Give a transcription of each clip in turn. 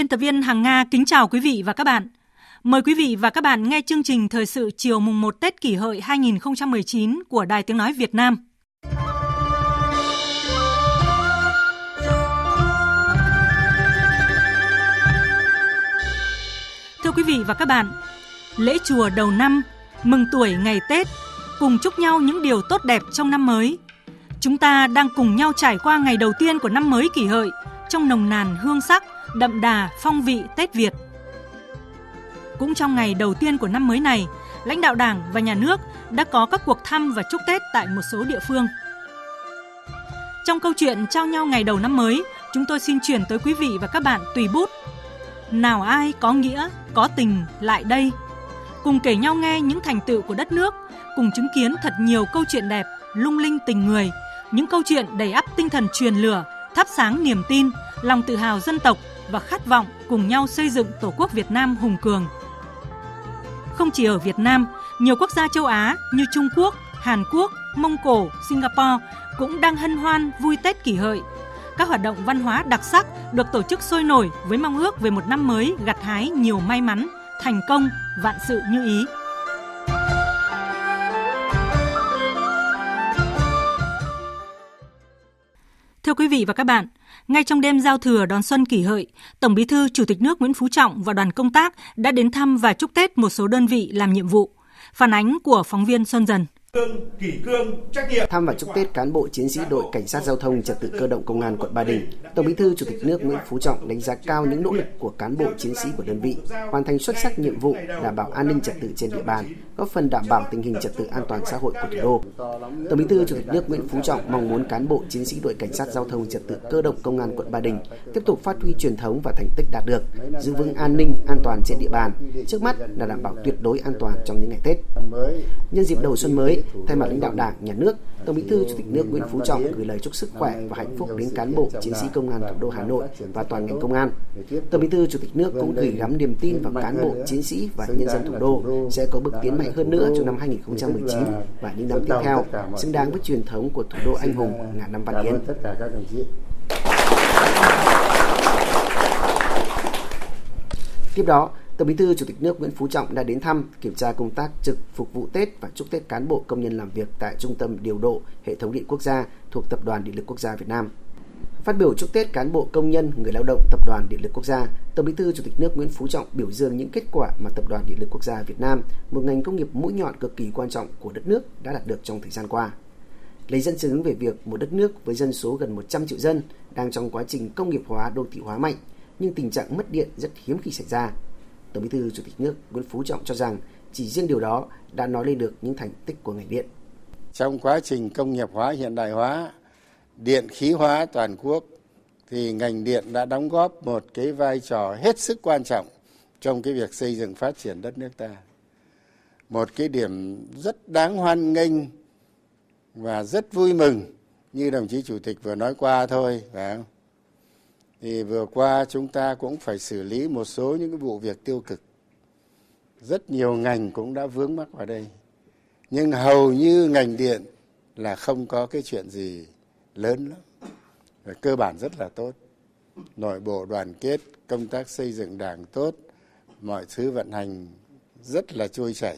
Biên tập viên Hằng Nga kính chào quý vị và các bạn. Mời quý vị và các bạn nghe chương trình thời sự chiều mùng 1 Tết kỷ hợi 2019 của Đài Tiếng Nói Việt Nam. Thưa quý vị và các bạn, lễ chùa đầu năm, mừng tuổi ngày Tết, cùng chúc nhau những điều tốt đẹp trong năm mới. Chúng ta đang cùng nhau trải qua ngày đầu tiên của năm mới kỷ hợi trong nồng nàn hương sắc, đậm đà phong vị Tết Việt. Cũng trong ngày đầu tiên của năm mới này, lãnh đạo Đảng và Nhà nước đã có các cuộc thăm và chúc Tết tại một số địa phương. Trong câu chuyện trao nhau ngày đầu năm mới, chúng tôi xin chuyển tới quý vị và các bạn tùy bút. Nào ai có nghĩa, có tình lại đây. Cùng kể nhau nghe những thành tựu của đất nước, cùng chứng kiến thật nhiều câu chuyện đẹp, lung linh tình người, những câu chuyện đầy ắp tinh thần truyền lửa, thắp sáng niềm tin, lòng tự hào dân tộc và khát vọng cùng nhau xây dựng Tổ quốc Việt Nam hùng cường. Không chỉ ở Việt Nam, nhiều quốc gia châu Á như Trung Quốc, Hàn Quốc, Mông Cổ, Singapore cũng đang hân hoan vui Tết kỷ hợi. Các hoạt động văn hóa đặc sắc được tổ chức sôi nổi với mong ước về một năm mới gặt hái nhiều may mắn, thành công, vạn sự như ý. Thưa quý vị và các bạn, ngay trong đêm giao thừa đón xuân kỷ hợi, Tổng Bí thư Chủ tịch nước Nguyễn Phú Trọng và đoàn công tác đã đến thăm và chúc Tết một số đơn vị làm nhiệm vụ. Phản ánh của phóng viên Xuân Dần cương, kỷ cương, trách nhiệm. Thăm và chúc Tết cán bộ chiến sĩ đội cảnh sát giao thông trật tự cơ động công an quận Ba Đình, Tổng Bí thư Chủ tịch nước Nguyễn Phú Trọng đánh giá cao những nỗ lực của cán bộ chiến sĩ của đơn vị hoàn thành xuất sắc nhiệm vụ đảm bảo an ninh trật tự trên địa bàn, góp phần đảm bảo tình hình trật tự an toàn xã hội của thủ đô. Tổng Bí thư Chủ tịch nước Nguyễn Phú Trọng mong muốn cán bộ chiến sĩ đội cảnh sát giao thông trật tự cơ động công an quận Ba Đình tiếp tục phát huy truyền thống và thành tích đạt được, giữ vững an ninh an toàn trên địa bàn. Trước mắt là đảm bảo tuyệt đối an toàn trong những ngày Tết. Nhân dịp đầu xuân mới, thay mặt lãnh đạo Đảng, Nhà nước, Tổng Bí thư Chủ tịch nước Nguyễn Phú Trọng gửi lời chúc sức khỏe và hạnh phúc đến cán bộ, chiến sĩ công an thủ đô Hà Nội và toàn ngành công an. Tổng Bí thư Chủ tịch nước cũng gửi gắm niềm tin vào cán bộ, chiến sĩ và nhân dân thủ đô sẽ có bước tiến mạnh hơn nữa trong năm 2019 và những năm tiếp theo, xứng đáng với truyền thống của thủ đô anh hùng ngàn năm văn hiến. Tiếp đó, Tổng Bí thư Chủ tịch nước Nguyễn Phú Trọng đã đến thăm, kiểm tra công tác trực phục vụ Tết và chúc Tết cán bộ công nhân làm việc tại Trung tâm điều độ hệ thống điện quốc gia thuộc Tập đoàn Điện lực Quốc gia Việt Nam. Phát biểu chúc Tết cán bộ công nhân, người lao động Tập đoàn Điện lực Quốc gia, Tổng Bí thư Chủ tịch nước Nguyễn Phú Trọng biểu dương những kết quả mà Tập đoàn Điện lực Quốc gia Việt Nam, một ngành công nghiệp mũi nhọn cực kỳ quan trọng của đất nước đã đạt được trong thời gian qua. Lấy dẫn chứng về việc một đất nước với dân số gần 100 triệu dân đang trong quá trình công nghiệp hóa đô thị hóa mạnh, nhưng tình trạng mất điện rất hiếm khi xảy ra. Tổng Bí thư Chủ tịch nước Nguyễn Phú Trọng cho rằng chỉ riêng điều đó đã nói lên được những thành tích của ngành điện. Trong quá trình công nghiệp hóa hiện đại hóa, điện khí hóa toàn quốc thì ngành điện đã đóng góp một cái vai trò hết sức quan trọng trong cái việc xây dựng phát triển đất nước ta. Một cái điểm rất đáng hoan nghênh và rất vui mừng như đồng chí chủ tịch vừa nói qua thôi, phải không? Thì vừa qua chúng ta cũng phải xử lý một số những cái vụ việc tiêu cực. Rất nhiều ngành cũng đã vướng mắc vào đây. Nhưng hầu như ngành điện là không có cái chuyện gì lớn lắm. Và cơ bản rất là tốt. Nội bộ đoàn kết, công tác xây dựng đảng tốt, mọi thứ vận hành rất là trôi chảy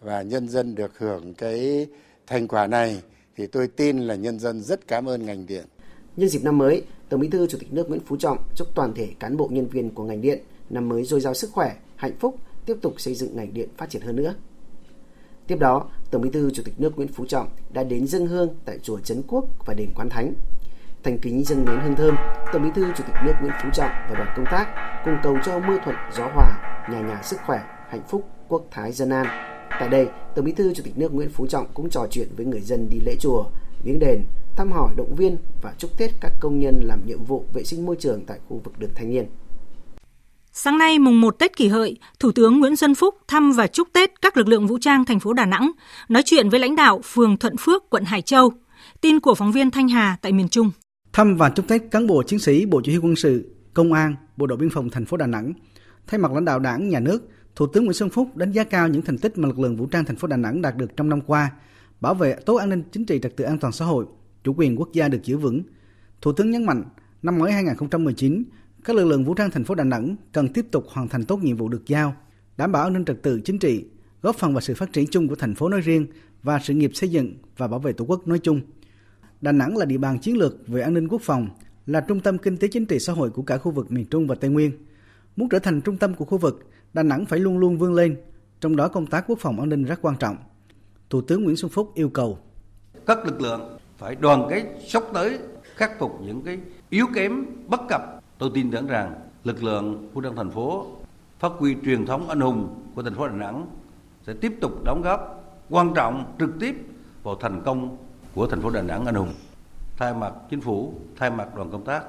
và nhân dân được hưởng cái thành quả này thì tôi tin là nhân dân rất cảm ơn ngành điện. Nhân dịp năm mới, Tổng Bí thư Chủ tịch nước Nguyễn Phú Trọng chúc toàn thể cán bộ nhân viên của ngành điện năm mới dồi dào sức khỏe, hạnh phúc, tiếp tục xây dựng ngành điện phát triển hơn nữa. Tiếp đó, Tổng Bí thư Chủ tịch nước Nguyễn Phú Trọng đã đến dân hương tại chùa Trấn Quốc và đền Quán Thánh. thành kính dân nén hương thơm, Tổng Bí thư Chủ tịch nước Nguyễn Phú Trọng và đoàn công tác cùng cầu cho mưa thuận gió hòa, nhà nhà sức khỏe, hạnh phúc, quốc thái dân an. Tại đây, Tổng Bí thư Chủ tịch nước Nguyễn Phú Trọng cũng trò chuyện với người dân đi lễ chùa, viếng đền, thăm hỏi động viên và chúc Tết các công nhân làm nhiệm vụ vệ sinh môi trường tại khu vực đường Thanh Niên. Sáng nay mùng 1 Tết kỷ hợi, Thủ tướng Nguyễn Xuân Phúc thăm và chúc Tết các lực lượng vũ trang thành phố Đà Nẵng, nói chuyện với lãnh đạo phường Thuận Phước, quận Hải Châu. Tin của phóng viên Thanh Hà tại miền Trung. Thăm và chúc Tết cán bộ chiến sĩ Bộ Chỉ huy quân sự, Công an, Bộ đội biên phòng thành phố Đà Nẵng. Thay mặt lãnh đạo Đảng, Nhà nước, Thủ tướng Nguyễn Xuân Phúc đánh giá cao những thành tích mà lực lượng vũ trang thành phố Đà Nẵng đạt được trong năm qua, bảo vệ tốt an ninh chính trị trật tự an toàn xã hội, chủ quyền quốc gia được giữ vững. Thủ tướng nhấn mạnh, năm mới 2019, các lực lượng vũ trang thành phố Đà Nẵng cần tiếp tục hoàn thành tốt nhiệm vụ được giao, đảm bảo an ninh trật tự chính trị, góp phần vào sự phát triển chung của thành phố nói riêng và sự nghiệp xây dựng và bảo vệ Tổ quốc nói chung. Đà Nẵng là địa bàn chiến lược về an ninh quốc phòng, là trung tâm kinh tế chính trị xã hội của cả khu vực miền Trung và Tây Nguyên. Muốn trở thành trung tâm của khu vực, Đà Nẵng phải luôn luôn vươn lên, trong đó công tác quốc phòng an ninh rất quan trọng. Thủ tướng Nguyễn Xuân Phúc yêu cầu các lực lượng phải đoàn kết sốc tới khắc phục những cái yếu kém bất cập tôi tin tưởng rằng lực lượng vũ trang thành phố phát huy truyền thống anh hùng của thành phố Đà Nẵng sẽ tiếp tục đóng góp quan trọng trực tiếp vào thành công của thành phố Đà Nẵng anh hùng. Thay mặt chính phủ, thay mặt đoàn công tác,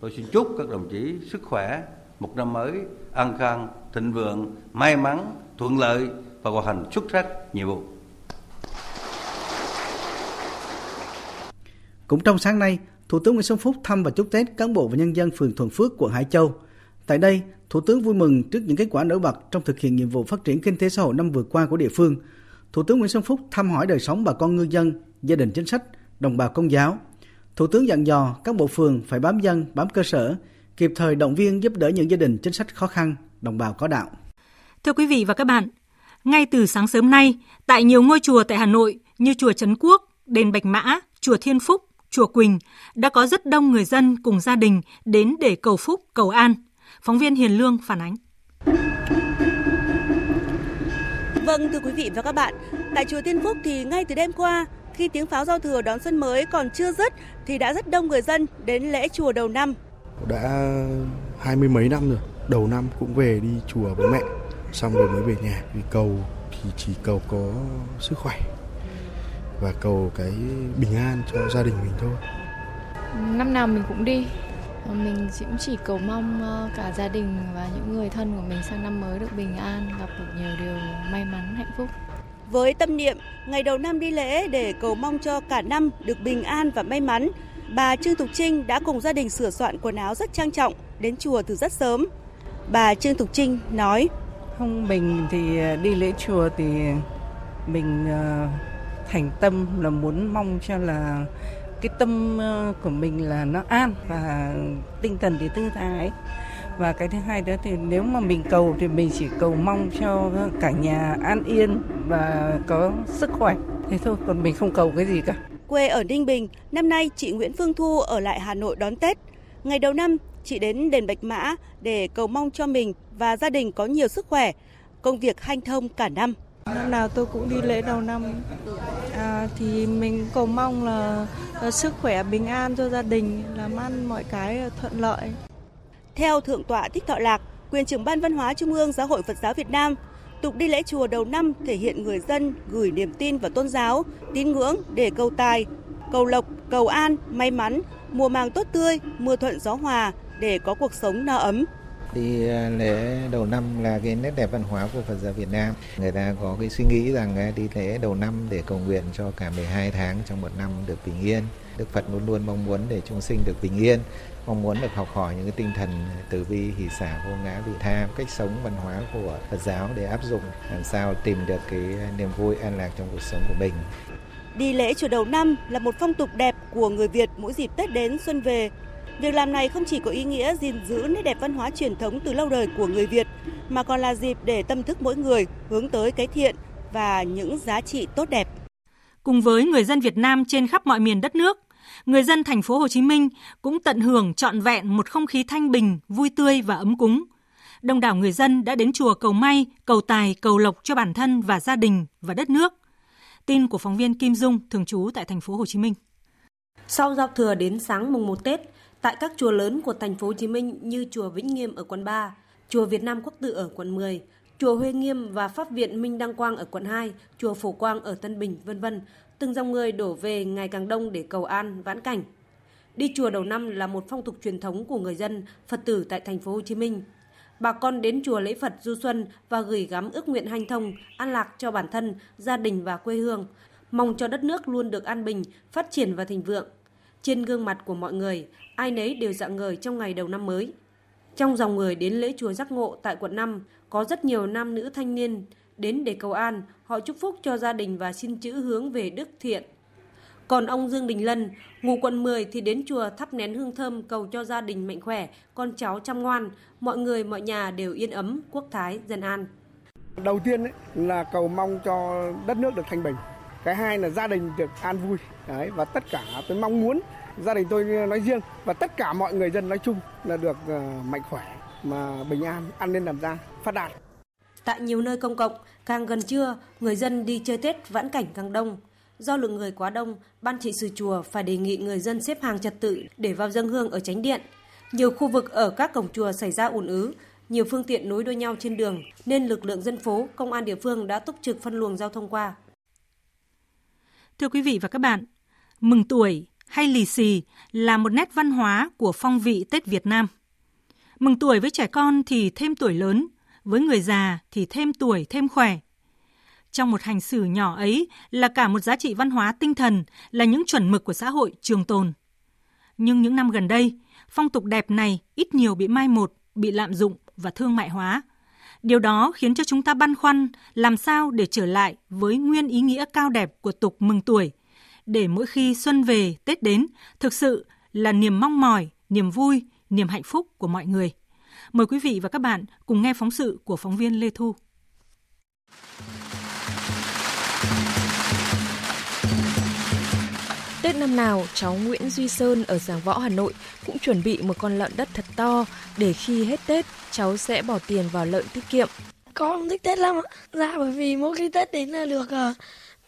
tôi xin chúc các đồng chí sức khỏe, một năm mới an khang, thịnh vượng, may mắn, thuận lợi và hoàn thành xuất sắc nhiệm vụ. Cũng trong sáng nay, Thủ tướng Nguyễn Xuân Phúc thăm và chúc Tết cán bộ và nhân dân phường Thuận Phước, quận Hải Châu. Tại đây, Thủ tướng vui mừng trước những kết quả nổi bật trong thực hiện nhiệm vụ phát triển kinh tế xã hội năm vừa qua của địa phương. Thủ tướng Nguyễn Xuân Phúc thăm hỏi đời sống bà con ngư dân, gia đình chính sách, đồng bào công giáo. Thủ tướng dặn dò các bộ phường phải bám dân, bám cơ sở, kịp thời động viên giúp đỡ những gia đình chính sách khó khăn, đồng bào có đạo. Thưa quý vị và các bạn, ngay từ sáng sớm nay, tại nhiều ngôi chùa tại Hà Nội như chùa Trấn Quốc, đền Bạch Mã, chùa Thiên Phúc, chùa Quỳnh đã có rất đông người dân cùng gia đình đến để cầu phúc, cầu an. Phóng viên Hiền Lương phản ánh. Vâng, thưa quý vị và các bạn, tại chùa Thiên Phúc thì ngay từ đêm qua, khi tiếng pháo giao thừa đón xuân mới còn chưa dứt thì đã rất đông người dân đến lễ chùa đầu năm. Đã hai mươi mấy năm rồi, đầu năm cũng về đi chùa với mẹ, xong rồi mới về nhà vì cầu thì chỉ cầu có sức khỏe và cầu cái bình an cho gia đình mình thôi. Năm nào mình cũng đi, mình cũng chỉ cầu mong ờ, cả gia đình và những người thân của mình sang năm mới được bình an, gặp được nhiều điều may mắn, hạnh phúc. Với tâm niệm ngày đầu năm đi lễ để cầu mong cho cả năm được bình an và may mắn, bà Trương Thục Trinh đã cùng gia đình sửa soạn quần áo rất trang trọng đến chùa từ rất sớm. Bà Trương Thục Trinh nói: Không mình thì đi lễ chùa thì mình ờ, thành tâm là muốn mong cho là cái tâm ờ, của mình là nó an và tinh thần thì thư thái. Và cái thứ hai đó thì nếu mà mình cầu thì mình chỉ cầu mong cho cả nhà an yên và có sức khỏe. Thế thôi, còn mình không cầu cái gì cả. Quê ở Ninh Bình, năm nay chị Nguyễn Phương Thu ở lại Hà Nội đón Tết. Ngày đầu năm, chị đến đền Bạch Mã để cầu mong cho mình và gia đình có nhiều sức khỏe. Công việc hanh thông cả năm. Năm nào tôi cũng đi lễ đầu năm à, thì mình cầu mong là, là sức khỏe bình an cho gia đình, làm ăn mọi cái thuận lợi. Theo Thượng tọa Thích Thọ Lạc, quyền trưởng ban văn hóa Trung ương Giáo hội Phật giáo Việt Nam, tục đi lễ chùa đầu năm thể hiện người dân gửi niềm tin vào tôn giáo, tín ngưỡng để cầu tài, cầu lộc, cầu an, may mắn, mùa màng tốt tươi, mưa thuận gió hòa để có cuộc sống no ấm. Đi à, lễ đầu năm là cái nét đẹp văn hóa của Phật giáo Việt Nam. Người ta có cái suy nghĩ rằng à, đi lễ đầu năm để cầu nguyện cho cả 12 tháng trong một năm được bình yên. Đức Phật luôn luôn mong muốn để chúng sinh được bình yên, mong muốn được học hỏi những cái tinh thần từ bi, hỷ xả, vô ngã, vị tha, cách sống văn hóa của Phật giáo để áp dụng làm sao tìm được cái niềm vui an lạc trong cuộc sống của mình. Đi lễ chùa đầu năm là một phong tục đẹp của người Việt mỗi dịp Tết đến xuân về Việc làm này không chỉ có ý nghĩa gìn giữ nét đẹp văn hóa truyền thống từ lâu đời của người Việt, mà còn là dịp để tâm thức mỗi người hướng tới cái thiện và những giá trị tốt đẹp. Cùng với người dân Việt Nam trên khắp mọi miền đất nước, người dân thành phố Hồ Chí Minh cũng tận hưởng trọn vẹn một không khí thanh bình, vui tươi và ấm cúng. Đông đảo người dân đã đến chùa cầu may, cầu tài, cầu lộc cho bản thân và gia đình và đất nước. Tin của phóng viên Kim Dung thường trú tại thành phố Hồ Chí Minh. Sau giao thừa đến sáng mùng 1 Tết, tại các chùa lớn của thành phố Hồ Chí Minh như chùa Vĩnh Nghiêm ở quận 3, chùa Việt Nam Quốc Tự ở quận 10, chùa Huê Nghiêm và Pháp viện Minh Đăng Quang ở quận 2, chùa Phổ Quang ở Tân Bình, vân vân, từng dòng người đổ về ngày càng đông để cầu an, vãn cảnh. Đi chùa đầu năm là một phong tục truyền thống của người dân, Phật tử tại thành phố Hồ Chí Minh. Bà con đến chùa lễ Phật du xuân và gửi gắm ước nguyện hanh thông, an lạc cho bản thân, gia đình và quê hương, mong cho đất nước luôn được an bình, phát triển và thịnh vượng. Trên gương mặt của mọi người, ai nấy đều dạng ngời trong ngày đầu năm mới. Trong dòng người đến lễ chùa Giác Ngộ tại quận 5, có rất nhiều nam nữ thanh niên đến để cầu an, họ chúc phúc cho gia đình và xin chữ hướng về đức thiện. Còn ông Dương Đình Lân, ngụ quận 10 thì đến chùa thắp nén hương thơm cầu cho gia đình mạnh khỏe, con cháu chăm ngoan, mọi người mọi nhà đều yên ấm, quốc thái, dân an. Đầu tiên ấy, là cầu mong cho đất nước được thanh bình. Cái hai là gia đình được an vui. Đấy, và tất cả tôi mong muốn gia đình tôi nói riêng và tất cả mọi người dân nói chung là được uh, mạnh khỏe mà bình an, ăn nên làm ra, phát đạt. Tại nhiều nơi công cộng, càng gần trưa, người dân đi chơi Tết vãn cảnh càng đông. Do lượng người quá đông, ban trị sự chùa phải đề nghị người dân xếp hàng trật tự để vào dân hương ở tránh điện. Nhiều khu vực ở các cổng chùa xảy ra ùn ứ, nhiều phương tiện nối đuôi nhau trên đường nên lực lượng dân phố, công an địa phương đã túc trực phân luồng giao thông qua. Thưa quý vị và các bạn, mừng tuổi hay lì xì là một nét văn hóa của phong vị Tết Việt Nam. Mừng tuổi với trẻ con thì thêm tuổi lớn, với người già thì thêm tuổi thêm khỏe. Trong một hành xử nhỏ ấy là cả một giá trị văn hóa tinh thần, là những chuẩn mực của xã hội trường tồn. Nhưng những năm gần đây, phong tục đẹp này ít nhiều bị mai một, bị lạm dụng và thương mại hóa. Điều đó khiến cho chúng ta băn khoăn làm sao để trở lại với nguyên ý nghĩa cao đẹp của tục mừng tuổi, để mỗi khi xuân về, Tết đến, thực sự là niềm mong mỏi, niềm vui, niềm hạnh phúc của mọi người. Mời quý vị và các bạn cùng nghe phóng sự của phóng viên Lê Thu. Tết năm nào, cháu Nguyễn Duy Sơn ở Giảng Võ, Hà Nội cũng chuẩn bị một con lợn đất thật to để khi hết Tết, cháu sẽ bỏ tiền vào lợn tiết kiệm. Con thích Tết lắm ạ. Dạ bởi vì mỗi khi Tết đến là được uh,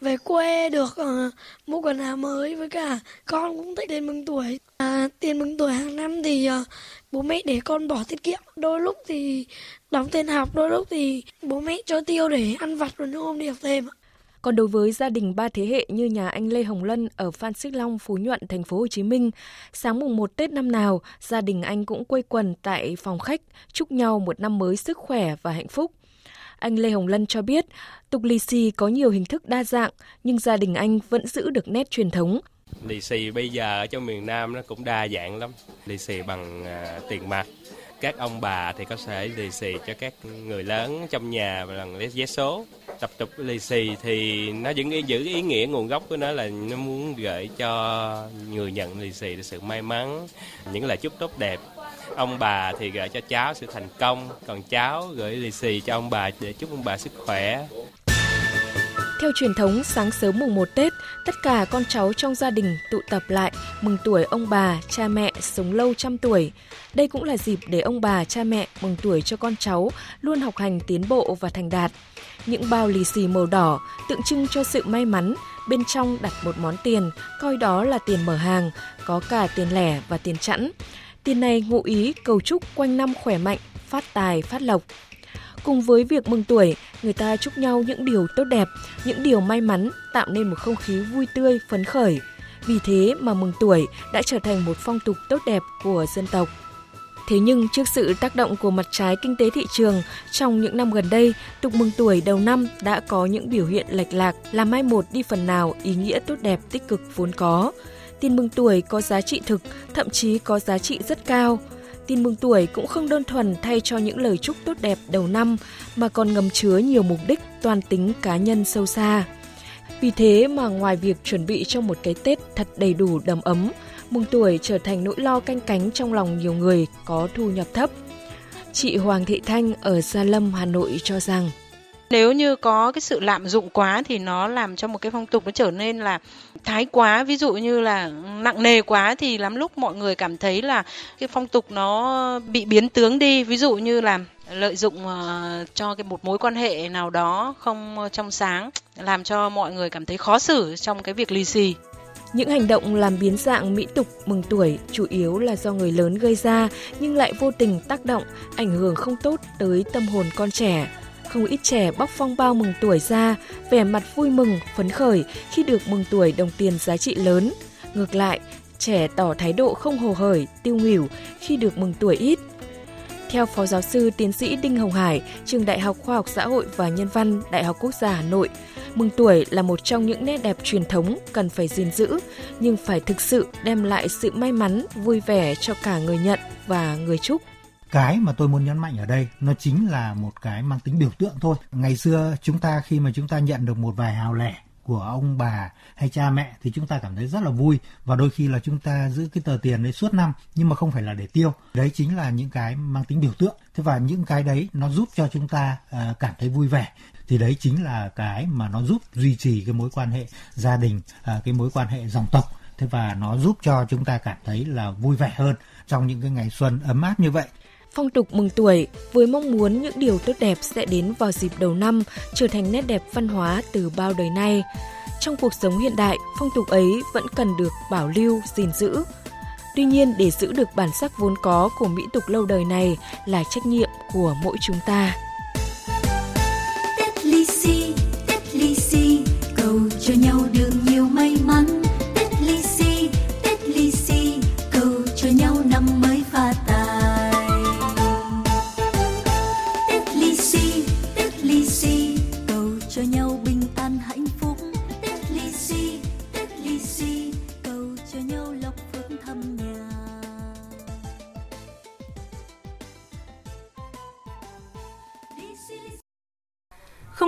về quê, được uh, mua quần áo mới với cả con cũng thích đến mừng tuổi. À, tiền mừng tuổi hàng năm thì uh, bố mẹ để con bỏ tiết kiệm. Đôi lúc thì đóng tiền học, đôi lúc thì bố mẹ cho tiêu để ăn vặt rồi hôm đi học thêm ạ. Còn đối với gia đình ba thế hệ như nhà anh Lê Hồng Lân ở Phan Xích Long, Phú Nhuận, thành phố Hồ Chí Minh, sáng mùng 1 Tết năm nào, gia đình anh cũng quây quần tại phòng khách chúc nhau một năm mới sức khỏe và hạnh phúc. Anh Lê Hồng Lân cho biết, tục lì xì có nhiều hình thức đa dạng, nhưng gia đình anh vẫn giữ được nét truyền thống. Lì xì bây giờ ở trong miền Nam nó cũng đa dạng lắm. Lì xì bằng à, tiền mặt, các ông bà thì có thể lì xì cho các người lớn trong nhà bằng vé số tập tục lì xì thì nó vẫn giữ ý nghĩa nguồn gốc của nó là nó muốn gửi cho người nhận lì xì sự may mắn những lời chúc tốt đẹp ông bà thì gửi cho cháu sự thành công còn cháu gửi lì xì cho ông bà để chúc ông bà sức khỏe theo truyền thống, sáng sớm mùng 1 Tết, tất cả con cháu trong gia đình tụ tập lại mừng tuổi ông bà, cha mẹ sống lâu trăm tuổi. Đây cũng là dịp để ông bà, cha mẹ mừng tuổi cho con cháu luôn học hành tiến bộ và thành đạt. Những bao lì xì màu đỏ tượng trưng cho sự may mắn, bên trong đặt một món tiền, coi đó là tiền mở hàng, có cả tiền lẻ và tiền chẵn. Tiền này ngụ ý cầu chúc quanh năm khỏe mạnh, phát tài, phát lộc. Cùng với việc mừng tuổi, người ta chúc nhau những điều tốt đẹp, những điều may mắn, tạo nên một không khí vui tươi, phấn khởi. Vì thế mà mừng tuổi đã trở thành một phong tục tốt đẹp của dân tộc. Thế nhưng trước sự tác động của mặt trái kinh tế thị trường, trong những năm gần đây, tục mừng tuổi đầu năm đã có những biểu hiện lệch lạc, làm mai một đi phần nào ý nghĩa tốt đẹp tích cực vốn có. Tin mừng tuổi có giá trị thực, thậm chí có giá trị rất cao. Tin mừng tuổi cũng không đơn thuần thay cho những lời chúc tốt đẹp đầu năm, mà còn ngầm chứa nhiều mục đích toàn tính cá nhân sâu xa. Vì thế mà ngoài việc chuẩn bị cho một cái Tết thật đầy đủ đầm ấm, mừng tuổi trở thành nỗi lo canh cánh trong lòng nhiều người có thu nhập thấp. Chị Hoàng Thị Thanh ở Gia Lâm, Hà Nội cho rằng nếu như có cái sự lạm dụng quá thì nó làm cho một cái phong tục nó trở nên là thái quá ví dụ như là nặng nề quá thì lắm lúc mọi người cảm thấy là cái phong tục nó bị biến tướng đi ví dụ như là lợi dụng ờ, cho cái một mối quan hệ nào đó không ờ, trong sáng làm cho mọi người cảm thấy khó xử trong cái việc lì xì Những hành động làm biến dạng mỹ tục mừng tuổi chủ yếu là do người lớn gây ra nhưng lại vô tình tác động, ảnh hưởng không tốt tới tâm hồn con trẻ. Không ít trẻ bóc phong bao mừng tuổi ra, vẻ mặt vui mừng, phấn khởi khi được mừng tuổi đồng tiền giá trị lớn. Ngược lại, trẻ tỏ thái độ không hồ hởi, tiêu nghỉu khi được mừng tuổi ít. Theo Phó Giáo sư Tiến sĩ Đinh Hồng Hải, Trường Đại học Khoa học Xã hội và Nhân văn, Đại học Quốc gia Hà Nội, mừng tuổi là một trong những nét đẹp truyền thống cần phải gìn giữ, nhưng phải thực sự đem lại sự may mắn, vui vẻ cho cả người nhận và người chúc cái mà tôi muốn nhấn mạnh ở đây nó chính là một cái mang tính biểu tượng thôi. Ngày xưa chúng ta khi mà chúng ta nhận được một vài hào lẻ của ông bà hay cha mẹ thì chúng ta cảm thấy rất là vui. Và đôi khi là chúng ta giữ cái tờ tiền đấy suốt năm nhưng mà không phải là để tiêu. Đấy chính là những cái mang tính biểu tượng. Thế và những cái đấy nó giúp cho chúng ta uh, cảm thấy vui vẻ. Thì đấy chính là cái mà nó giúp duy trì cái mối quan hệ gia đình uh, cái mối quan hệ dòng tộc. Thế và nó giúp cho chúng ta cảm thấy là vui vẻ hơn trong những cái ngày xuân ấm áp như vậy. Phong tục mừng tuổi với mong muốn những điều tốt đẹp sẽ đến vào dịp đầu năm trở thành nét đẹp văn hóa từ bao đời nay. Trong cuộc sống hiện đại, phong tục ấy vẫn cần được bảo lưu, gìn giữ. Tuy nhiên, để giữ được bản sắc vốn có của mỹ tục lâu đời này là trách nhiệm của mỗi chúng ta. Tết lì xì, Tết lì xì, cầu cho nhau được nhiều may mắn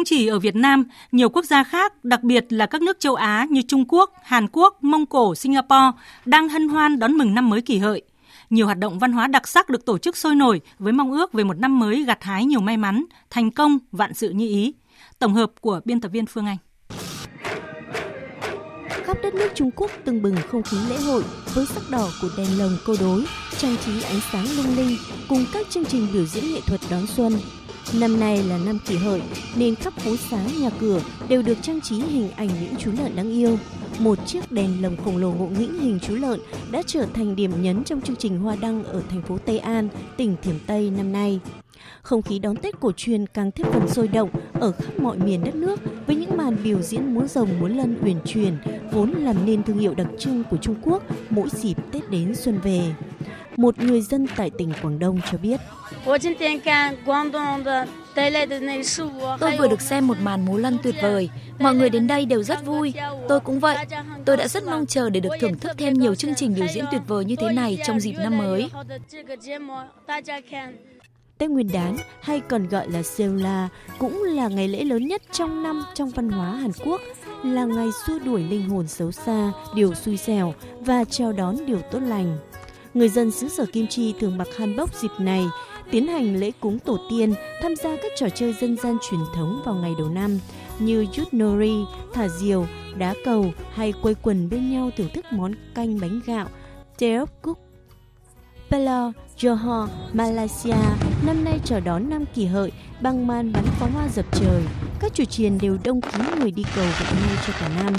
Không chỉ ở Việt Nam, nhiều quốc gia khác, đặc biệt là các nước châu Á như Trung Quốc, Hàn Quốc, Mông Cổ, Singapore đang hân hoan đón mừng năm mới kỷ hợi. Nhiều hoạt động văn hóa đặc sắc được tổ chức sôi nổi với mong ước về một năm mới gặt hái nhiều may mắn, thành công, vạn sự như ý. Tổng hợp của biên tập viên Phương Anh khắp đất nước Trung Quốc tưng bừng không khí lễ hội với sắc đỏ của đèn lồng câu đối, trang trí ánh sáng lung linh cùng các chương trình biểu diễn nghệ thuật đón xuân. Năm nay là năm kỷ hợi nên khắp phố xá nhà cửa đều được trang trí hình ảnh những chú lợn đáng yêu. Một chiếc đèn lồng khổng lồ ngộ nghĩnh hình chú lợn đã trở thành điểm nhấn trong chương trình hoa đăng ở thành phố Tây An, tỉnh Thiểm Tây năm nay. Không khí đón Tết cổ truyền càng thêm phần sôi động ở khắp mọi miền đất nước với những màn biểu diễn múa rồng múa lân uyển chuyển vốn làm nên thương hiệu đặc trưng của Trung Quốc mỗi dịp Tết đến xuân về. Một người dân tại tỉnh Quảng Đông cho biết. Tôi vừa được xem một màn múa lân tuyệt vời. Mọi người đến đây đều rất vui. Tôi cũng vậy. Tôi đã rất mong chờ để được thưởng thức thêm nhiều chương trình biểu diễn tuyệt vời như thế này trong dịp năm mới. Tết Nguyên đán hay còn gọi là Seola cũng là ngày lễ lớn nhất trong năm trong văn hóa Hàn Quốc, là ngày xua đuổi linh hồn xấu xa, điều xui xẻo và chào đón điều tốt lành. Người dân xứ sở Kim Chi thường mặc hanbok dịp này, tiến hành lễ cúng tổ tiên, tham gia các trò chơi dân gian truyền thống vào ngày đầu năm như yut nori, thả diều, đá cầu hay quây quần bên nhau thưởng thức món canh bánh gạo, teok cook Pelo, Johor, Malaysia năm nay chào đón năm kỷ hợi bằng màn bắn pháo hoa dập trời. Các chủ triền đều đông kín người đi cầu vận may cho cả năm.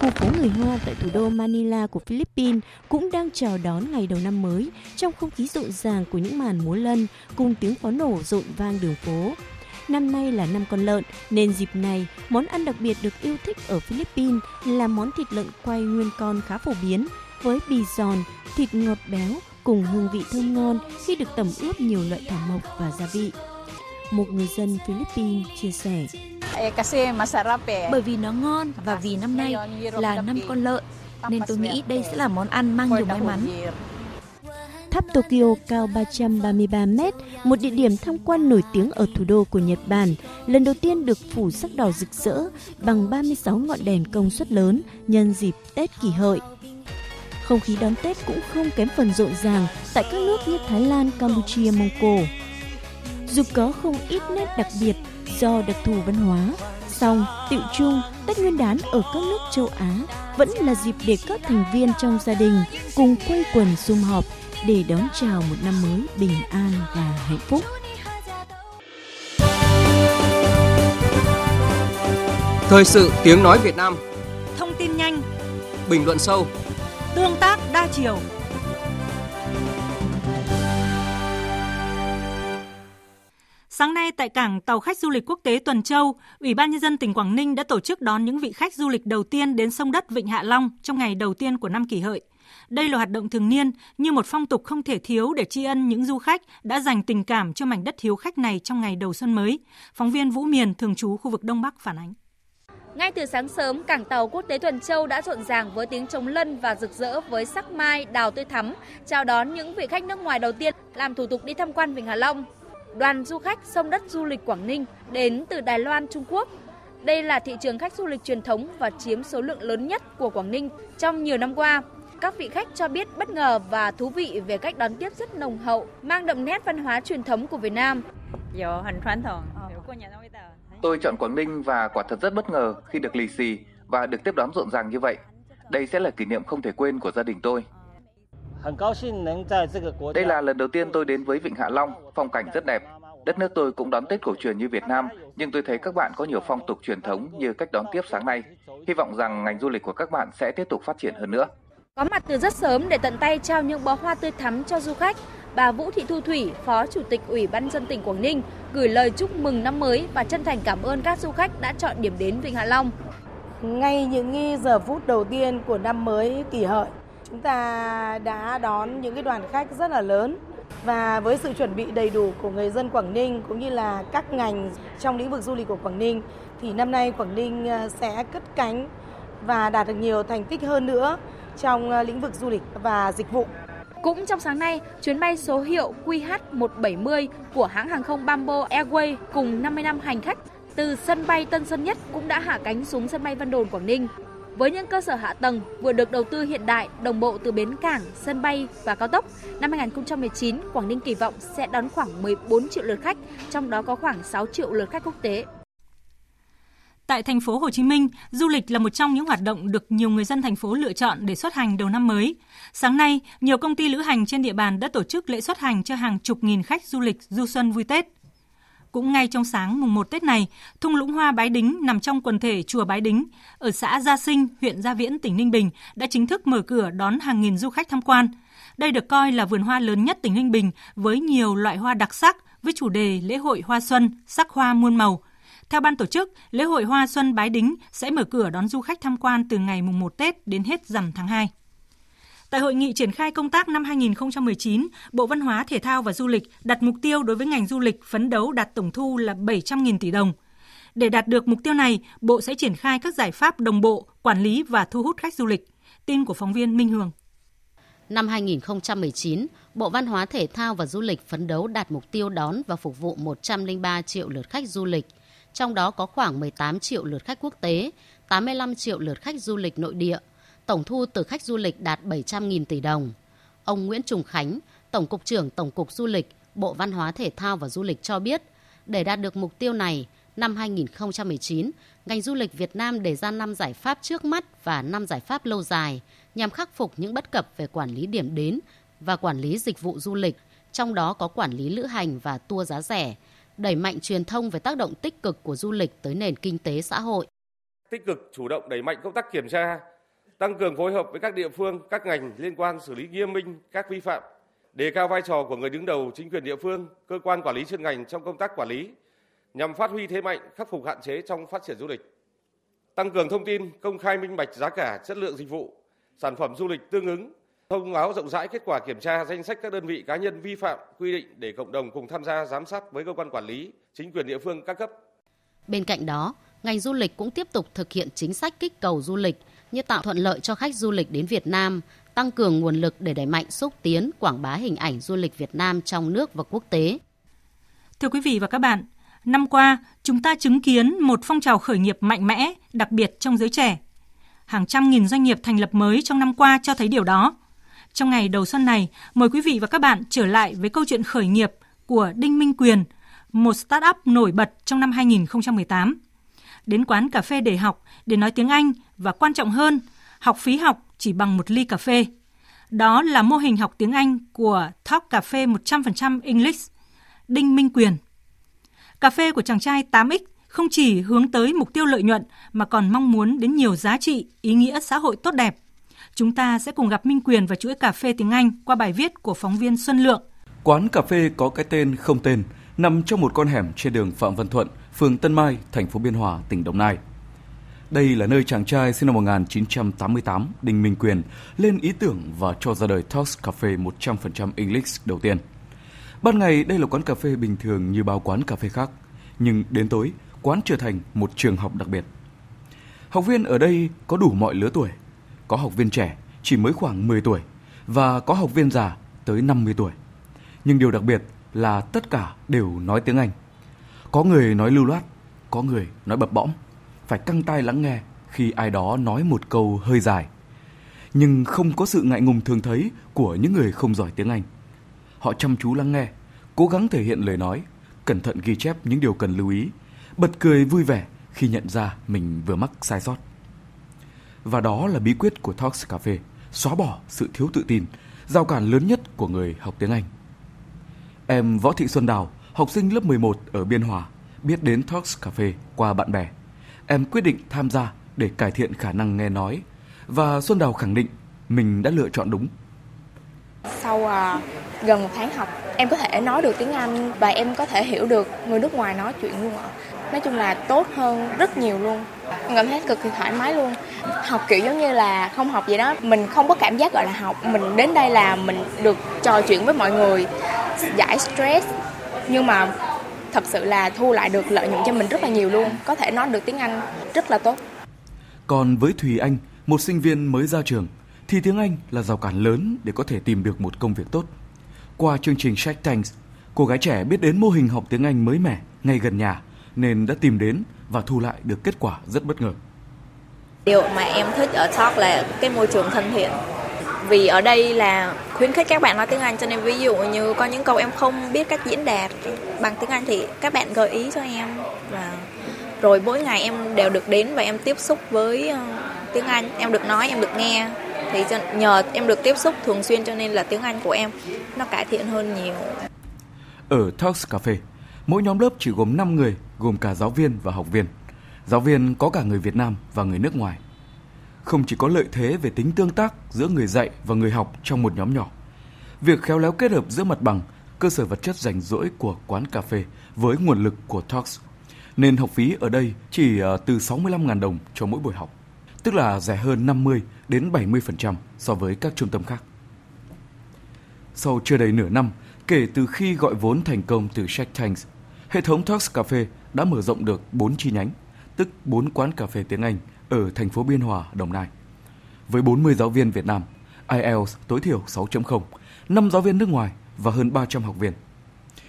Khu phố người Hoa tại thủ đô Manila của Philippines cũng đang chào đón ngày đầu năm mới trong không khí rộn ràng của những màn múa lân cùng tiếng pháo nổ rộn vang đường phố. Năm nay là năm con lợn nên dịp này món ăn đặc biệt được yêu thích ở Philippines là món thịt lợn quay nguyên con khá phổ biến với bì giòn, thịt ngọt béo cùng hương vị thơm ngon khi được tẩm ướp nhiều loại thảo mộc và gia vị. Một người dân Philippines chia sẻ. Bởi vì nó ngon và vì năm nay là năm con lợn, nên tôi nghĩ đây sẽ là món ăn mang nhiều may mắn. Tháp Tokyo cao 333 mét, một địa điểm tham quan nổi tiếng ở thủ đô của Nhật Bản, lần đầu tiên được phủ sắc đỏ rực rỡ bằng 36 ngọn đèn công suất lớn nhân dịp Tết kỷ hợi. Không khí đón Tết cũng không kém phần rộn ràng tại các nước như Thái Lan, Campuchia, Mông Cổ. Dù có không ít nét đặc biệt do đặc thù văn hóa, song tiệu chung Tết Nguyên đán ở các nước châu Á vẫn là dịp để các thành viên trong gia đình cùng quây quần sum họp để đón chào một năm mới bình an và hạnh phúc. Thời sự tiếng nói Việt Nam Thông tin nhanh bình luận sâu, tương tác đa chiều. Sáng nay tại cảng tàu khách du lịch quốc tế Tuần Châu, Ủy ban nhân dân tỉnh Quảng Ninh đã tổ chức đón những vị khách du lịch đầu tiên đến sông đất Vịnh Hạ Long trong ngày đầu tiên của năm kỷ hợi. Đây là hoạt động thường niên như một phong tục không thể thiếu để tri ân những du khách đã dành tình cảm cho mảnh đất hiếu khách này trong ngày đầu xuân mới. Phóng viên Vũ Miền thường trú khu vực Đông Bắc phản ánh. Ngay từ sáng sớm, cảng tàu quốc tế Tuần Châu đã rộn ràng với tiếng trống lân và rực rỡ với sắc mai, đào tươi thắm, chào đón những vị khách nước ngoài đầu tiên làm thủ tục đi tham quan Vịnh Hạ Long. Đoàn du khách sông đất du lịch Quảng Ninh đến từ Đài Loan, Trung Quốc. Đây là thị trường khách du lịch truyền thống và chiếm số lượng lớn nhất của Quảng Ninh trong nhiều năm qua. Các vị khách cho biết bất ngờ và thú vị về cách đón tiếp rất nồng hậu, mang đậm nét văn hóa truyền thống của Việt Nam. Tôi chọn Quảng Ninh và quả thật rất bất ngờ khi được lì xì và được tiếp đón rộn ràng như vậy. Đây sẽ là kỷ niệm không thể quên của gia đình tôi. Đây là lần đầu tiên tôi đến với Vịnh Hạ Long, phong cảnh rất đẹp. Đất nước tôi cũng đón Tết cổ truyền như Việt Nam, nhưng tôi thấy các bạn có nhiều phong tục truyền thống như cách đón tiếp sáng nay. Hy vọng rằng ngành du lịch của các bạn sẽ tiếp tục phát triển hơn nữa. Có mặt từ rất sớm để tận tay trao những bó hoa tươi thắm cho du khách, bà Vũ Thị Thu Thủy, Phó Chủ tịch Ủy ban dân tỉnh Quảng Ninh gửi lời chúc mừng năm mới và chân thành cảm ơn các du khách đã chọn điểm đến Vịnh Hạ Long. Ngay những giờ phút đầu tiên của năm mới kỷ hợi, chúng ta đã đón những cái đoàn khách rất là lớn và với sự chuẩn bị đầy đủ của người dân Quảng Ninh cũng như là các ngành trong lĩnh vực du lịch của Quảng Ninh thì năm nay Quảng Ninh ờ, sẽ cất cánh và đạt được nhiều thành tích hơn nữa trong ờ, lĩnh vực du lịch và dịch vụ. Cũng trong sáng nay, chuyến bay số hiệu QH170 của hãng hàng không Bamboo Airways cùng 55 hành khách từ sân bay Tân Sơn Nhất cũng đã hạ cánh xuống sân bay Vân Đồn, Quảng Ninh. Với những cơ sở hạ tầng vừa được đầu tư hiện đại, đồng bộ từ bến cảng, sân bay và cao tốc, năm 2019, Quảng Ninh kỳ vọng sẽ đón khoảng 14 triệu lượt khách, trong đó có khoảng 6 triệu lượt khách quốc tế. Tại thành phố Hồ Chí Minh, du lịch là một trong những hoạt động được nhiều người dân thành phố lựa chọn để xuất hành đầu năm mới. Sáng nay, nhiều công ty lữ hành trên địa bàn đã tổ chức lễ xuất hành cho hàng chục nghìn khách du lịch du xuân vui Tết. Cũng ngay trong sáng mùng 1 Tết này, thung lũng hoa Bái Đính nằm trong quần thể chùa Bái Đính ở xã Gia Sinh, huyện Gia Viễn, tỉnh Ninh Bình đã chính thức mở cửa đón hàng nghìn du khách tham quan. Đây được coi là vườn hoa lớn nhất tỉnh Ninh Bình với nhiều loại hoa đặc sắc với chủ đề lễ hội hoa xuân, sắc hoa muôn màu. Theo ban tổ chức, lễ hội hoa xuân Bái Đính sẽ mở cửa đón du khách tham quan từ ngày mùng 1 Tết đến hết rằm tháng 2. Tại hội nghị triển khai công tác năm 2019, Bộ Văn hóa, Thể thao và Du lịch đặt mục tiêu đối với ngành du lịch phấn đấu đạt tổng thu là 700.000 tỷ đồng. Để đạt được mục tiêu này, Bộ sẽ triển khai các giải pháp đồng bộ, quản lý và thu hút khách du lịch. Tin của phóng viên Minh Hường. Năm 2019, Bộ Văn hóa Thể thao và Du lịch phấn đấu đạt mục tiêu đón và phục vụ 103 triệu lượt khách du lịch, trong đó có khoảng 18 triệu lượt khách quốc tế, 85 triệu lượt khách du lịch nội địa, tổng thu từ khách du lịch đạt 700.000 tỷ đồng. Ông Nguyễn Trùng Khánh, Tổng cục trưởng Tổng cục Du lịch, Bộ Văn hóa Thể thao và Du lịch cho biết, để đạt được mục tiêu này, năm 2019, ngành du lịch Việt Nam đề ra 5 giải pháp trước mắt và 5 giải pháp lâu dài nhằm khắc phục những bất cập về quản lý điểm đến và quản lý dịch vụ du lịch, trong đó có quản lý lữ hành và tour giá rẻ, đẩy mạnh truyền thông về tác động tích cực của du lịch tới nền kinh tế xã hội. Tích cực chủ động đẩy mạnh công tác kiểm tra, tăng cường phối hợp với các địa phương, các ngành liên quan xử lý nghiêm minh các vi phạm, đề cao vai trò của người đứng đầu chính quyền địa phương, cơ quan quản lý chuyên ngành trong công tác quản lý nhằm phát huy thế mạnh, khắc phục hạn chế trong phát triển du lịch. Tăng cường thông tin, công khai minh bạch giá cả, chất lượng dịch vụ, sản phẩm du lịch tương ứng, thông báo rộng rãi kết quả kiểm tra danh sách các đơn vị cá nhân vi phạm quy định để cộng đồng cùng tham gia giám sát với cơ quan quản lý, chính quyền địa phương các cấp. Bên cạnh đó, ngành du lịch cũng tiếp tục thực hiện chính sách kích cầu du lịch như tạo thuận lợi cho khách du lịch đến Việt Nam, tăng cường nguồn lực để đẩy mạnh xúc tiến, quảng bá hình ảnh du lịch Việt Nam trong nước và quốc tế. Thưa quý vị và các bạn, năm qua chúng ta chứng kiến một phong trào khởi nghiệp mạnh mẽ, đặc biệt trong giới trẻ. Hàng trăm nghìn doanh nghiệp thành lập mới trong năm qua cho thấy điều đó. Trong ngày đầu xuân này, mời quý vị và các bạn trở lại với câu chuyện khởi nghiệp của Đinh Minh Quyền, một startup nổi bật trong năm 2018. Đến quán cà phê để học, để nói tiếng Anh và quan trọng hơn, học phí học chỉ bằng một ly cà phê. Đó là mô hình học tiếng Anh của Talk Cà phê 100% English, Đinh Minh Quyền. Cà phê của chàng trai 8X không chỉ hướng tới mục tiêu lợi nhuận mà còn mong muốn đến nhiều giá trị, ý nghĩa xã hội tốt đẹp. Chúng ta sẽ cùng gặp Minh Quyền và chuỗi cà phê tiếng Anh qua bài viết của phóng viên Xuân Lượng. Quán cà phê có cái tên không tên, nằm trong một con hẻm trên đường Phạm Văn Thuận, phường Tân Mai, thành phố Biên Hòa, tỉnh Đồng Nai. Đây là nơi chàng trai sinh năm 1988, Đinh Minh Quyền, lên ý tưởng và cho ra đời Talks Cafe 100% English đầu tiên. Ban ngày đây là quán cà phê bình thường như bao quán cà phê khác, nhưng đến tối, quán trở thành một trường học đặc biệt. Học viên ở đây có đủ mọi lứa tuổi, có học viên trẻ chỉ mới khoảng 10 tuổi và có học viên già tới 50 tuổi. Nhưng điều đặc biệt là tất cả đều nói tiếng Anh. Có người nói lưu loát, có người nói bập bõm, phải căng tai lắng nghe khi ai đó nói một câu hơi dài. Nhưng không có sự ngại ngùng thường thấy của những người không giỏi tiếng Anh. Họ chăm chú lắng nghe, cố gắng thể hiện lời nói, cẩn thận ghi chép những điều cần lưu ý, bật cười vui vẻ khi nhận ra mình vừa mắc sai sót. Và đó là bí quyết của Talks Cafe, xóa bỏ sự thiếu tự tin, giao cản lớn nhất của người học tiếng Anh. Em Võ Thị Xuân Đào, học sinh lớp 11 ở Biên Hòa, biết đến Talks Cafe qua bạn bè. Em quyết định tham gia để cải thiện khả năng nghe nói và Xuân Đào khẳng định mình đã lựa chọn đúng. Sau uh, gần một tháng học, em có thể nói được tiếng Anh và em có thể hiểu được người nước ngoài nói chuyện luôn ạ. Nói chung là tốt hơn rất nhiều luôn. Em cảm thấy cực kỳ thoải mái luôn. Học kiểu giống như là không học gì đó, mình không có cảm giác gọi là học. Mình đến đây là mình được trò chuyện với mọi người, giải stress. Nhưng mà thật sự là thu lại được lợi nhuận cho mình rất là nhiều luôn. Có thể nói được tiếng Anh rất là tốt. Còn với Thùy Anh, một sinh viên mới ra trường, thì tiếng Anh là rào cản lớn để có thể tìm được một công việc tốt. Qua chương trình Shark Tanks, cô gái trẻ biết đến mô hình học tiếng Anh mới mẻ ngay gần nhà nên đã tìm đến và thu lại được kết quả rất bất ngờ. Điều mà em thích ở Talk là cái môi trường thân thiện. Vì ở đây là khuyến khích các bạn nói tiếng Anh cho nên ví dụ như có những câu em không biết cách diễn đạt bằng tiếng Anh thì các bạn gợi ý cho em và rồi mỗi ngày em đều được đến và em tiếp xúc với ờ, tiếng Anh, em được nói, em được nghe thì nhờ em được tiếp xúc thường xuyên cho nên là tiếng Anh của em nó cải thiện hơn nhiều. Ở Talks Cafe, mỗi nhóm lớp chỉ gồm 5 người, gồm cả giáo viên và học viên. Giáo viên có cả người Việt Nam và người nước ngoài. Không chỉ có lợi thế về tính tương tác giữa người dạy và người học trong một nhóm nhỏ. Việc khéo léo kết hợp giữa mặt bằng, cơ sở vật chất rảnh rỗi của quán cà phê với nguồn lực của Talks nên học phí ở đây chỉ à, từ 65.000 đồng cho mỗi buổi học, tức là rẻ hơn 50 đến 70% so với các trung tâm khác. Sau chưa đầy nửa năm, kể từ khi gọi vốn thành công từ Shark Tanks, hệ thống Talks Cafe đã mở rộng được 4 chi nhánh, tức 4 quán cà phê tiếng Anh ở thành phố Biên Hòa, Đồng Nai. Với 40 giáo viên Việt Nam, IELTS tối thiểu 6.0, 5 giáo viên nước ngoài và hơn 300 học viên.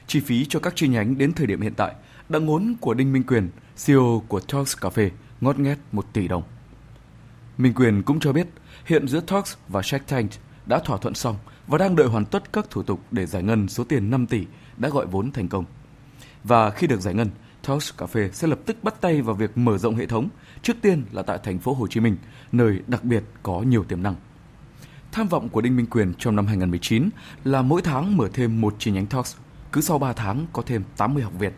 Chi phí cho các chi nhánh đến thời điểm hiện tại đã ngốn của Đinh Minh Quyền, CEO của Talks Cafe, ngót nghét 1 tỷ đồng. Minh Quyền cũng cho biết hiện giữa Talks và Shark Tank đã thỏa thuận xong và đang đợi hoàn tất các thủ tục để giải ngân số tiền 5 tỷ đã gọi vốn thành công. Và khi được giải ngân, Talks Cafe sẽ lập tức bắt tay vào việc mở rộng hệ thống, trước tiên là tại thành phố Hồ Chí Minh, nơi đặc biệt có nhiều tiềm năng. Tham vọng của Đinh Minh Quyền trong năm 2019 là mỗi tháng mở thêm một chi nhánh Talks, cứ sau 3 tháng có thêm 80 học viên.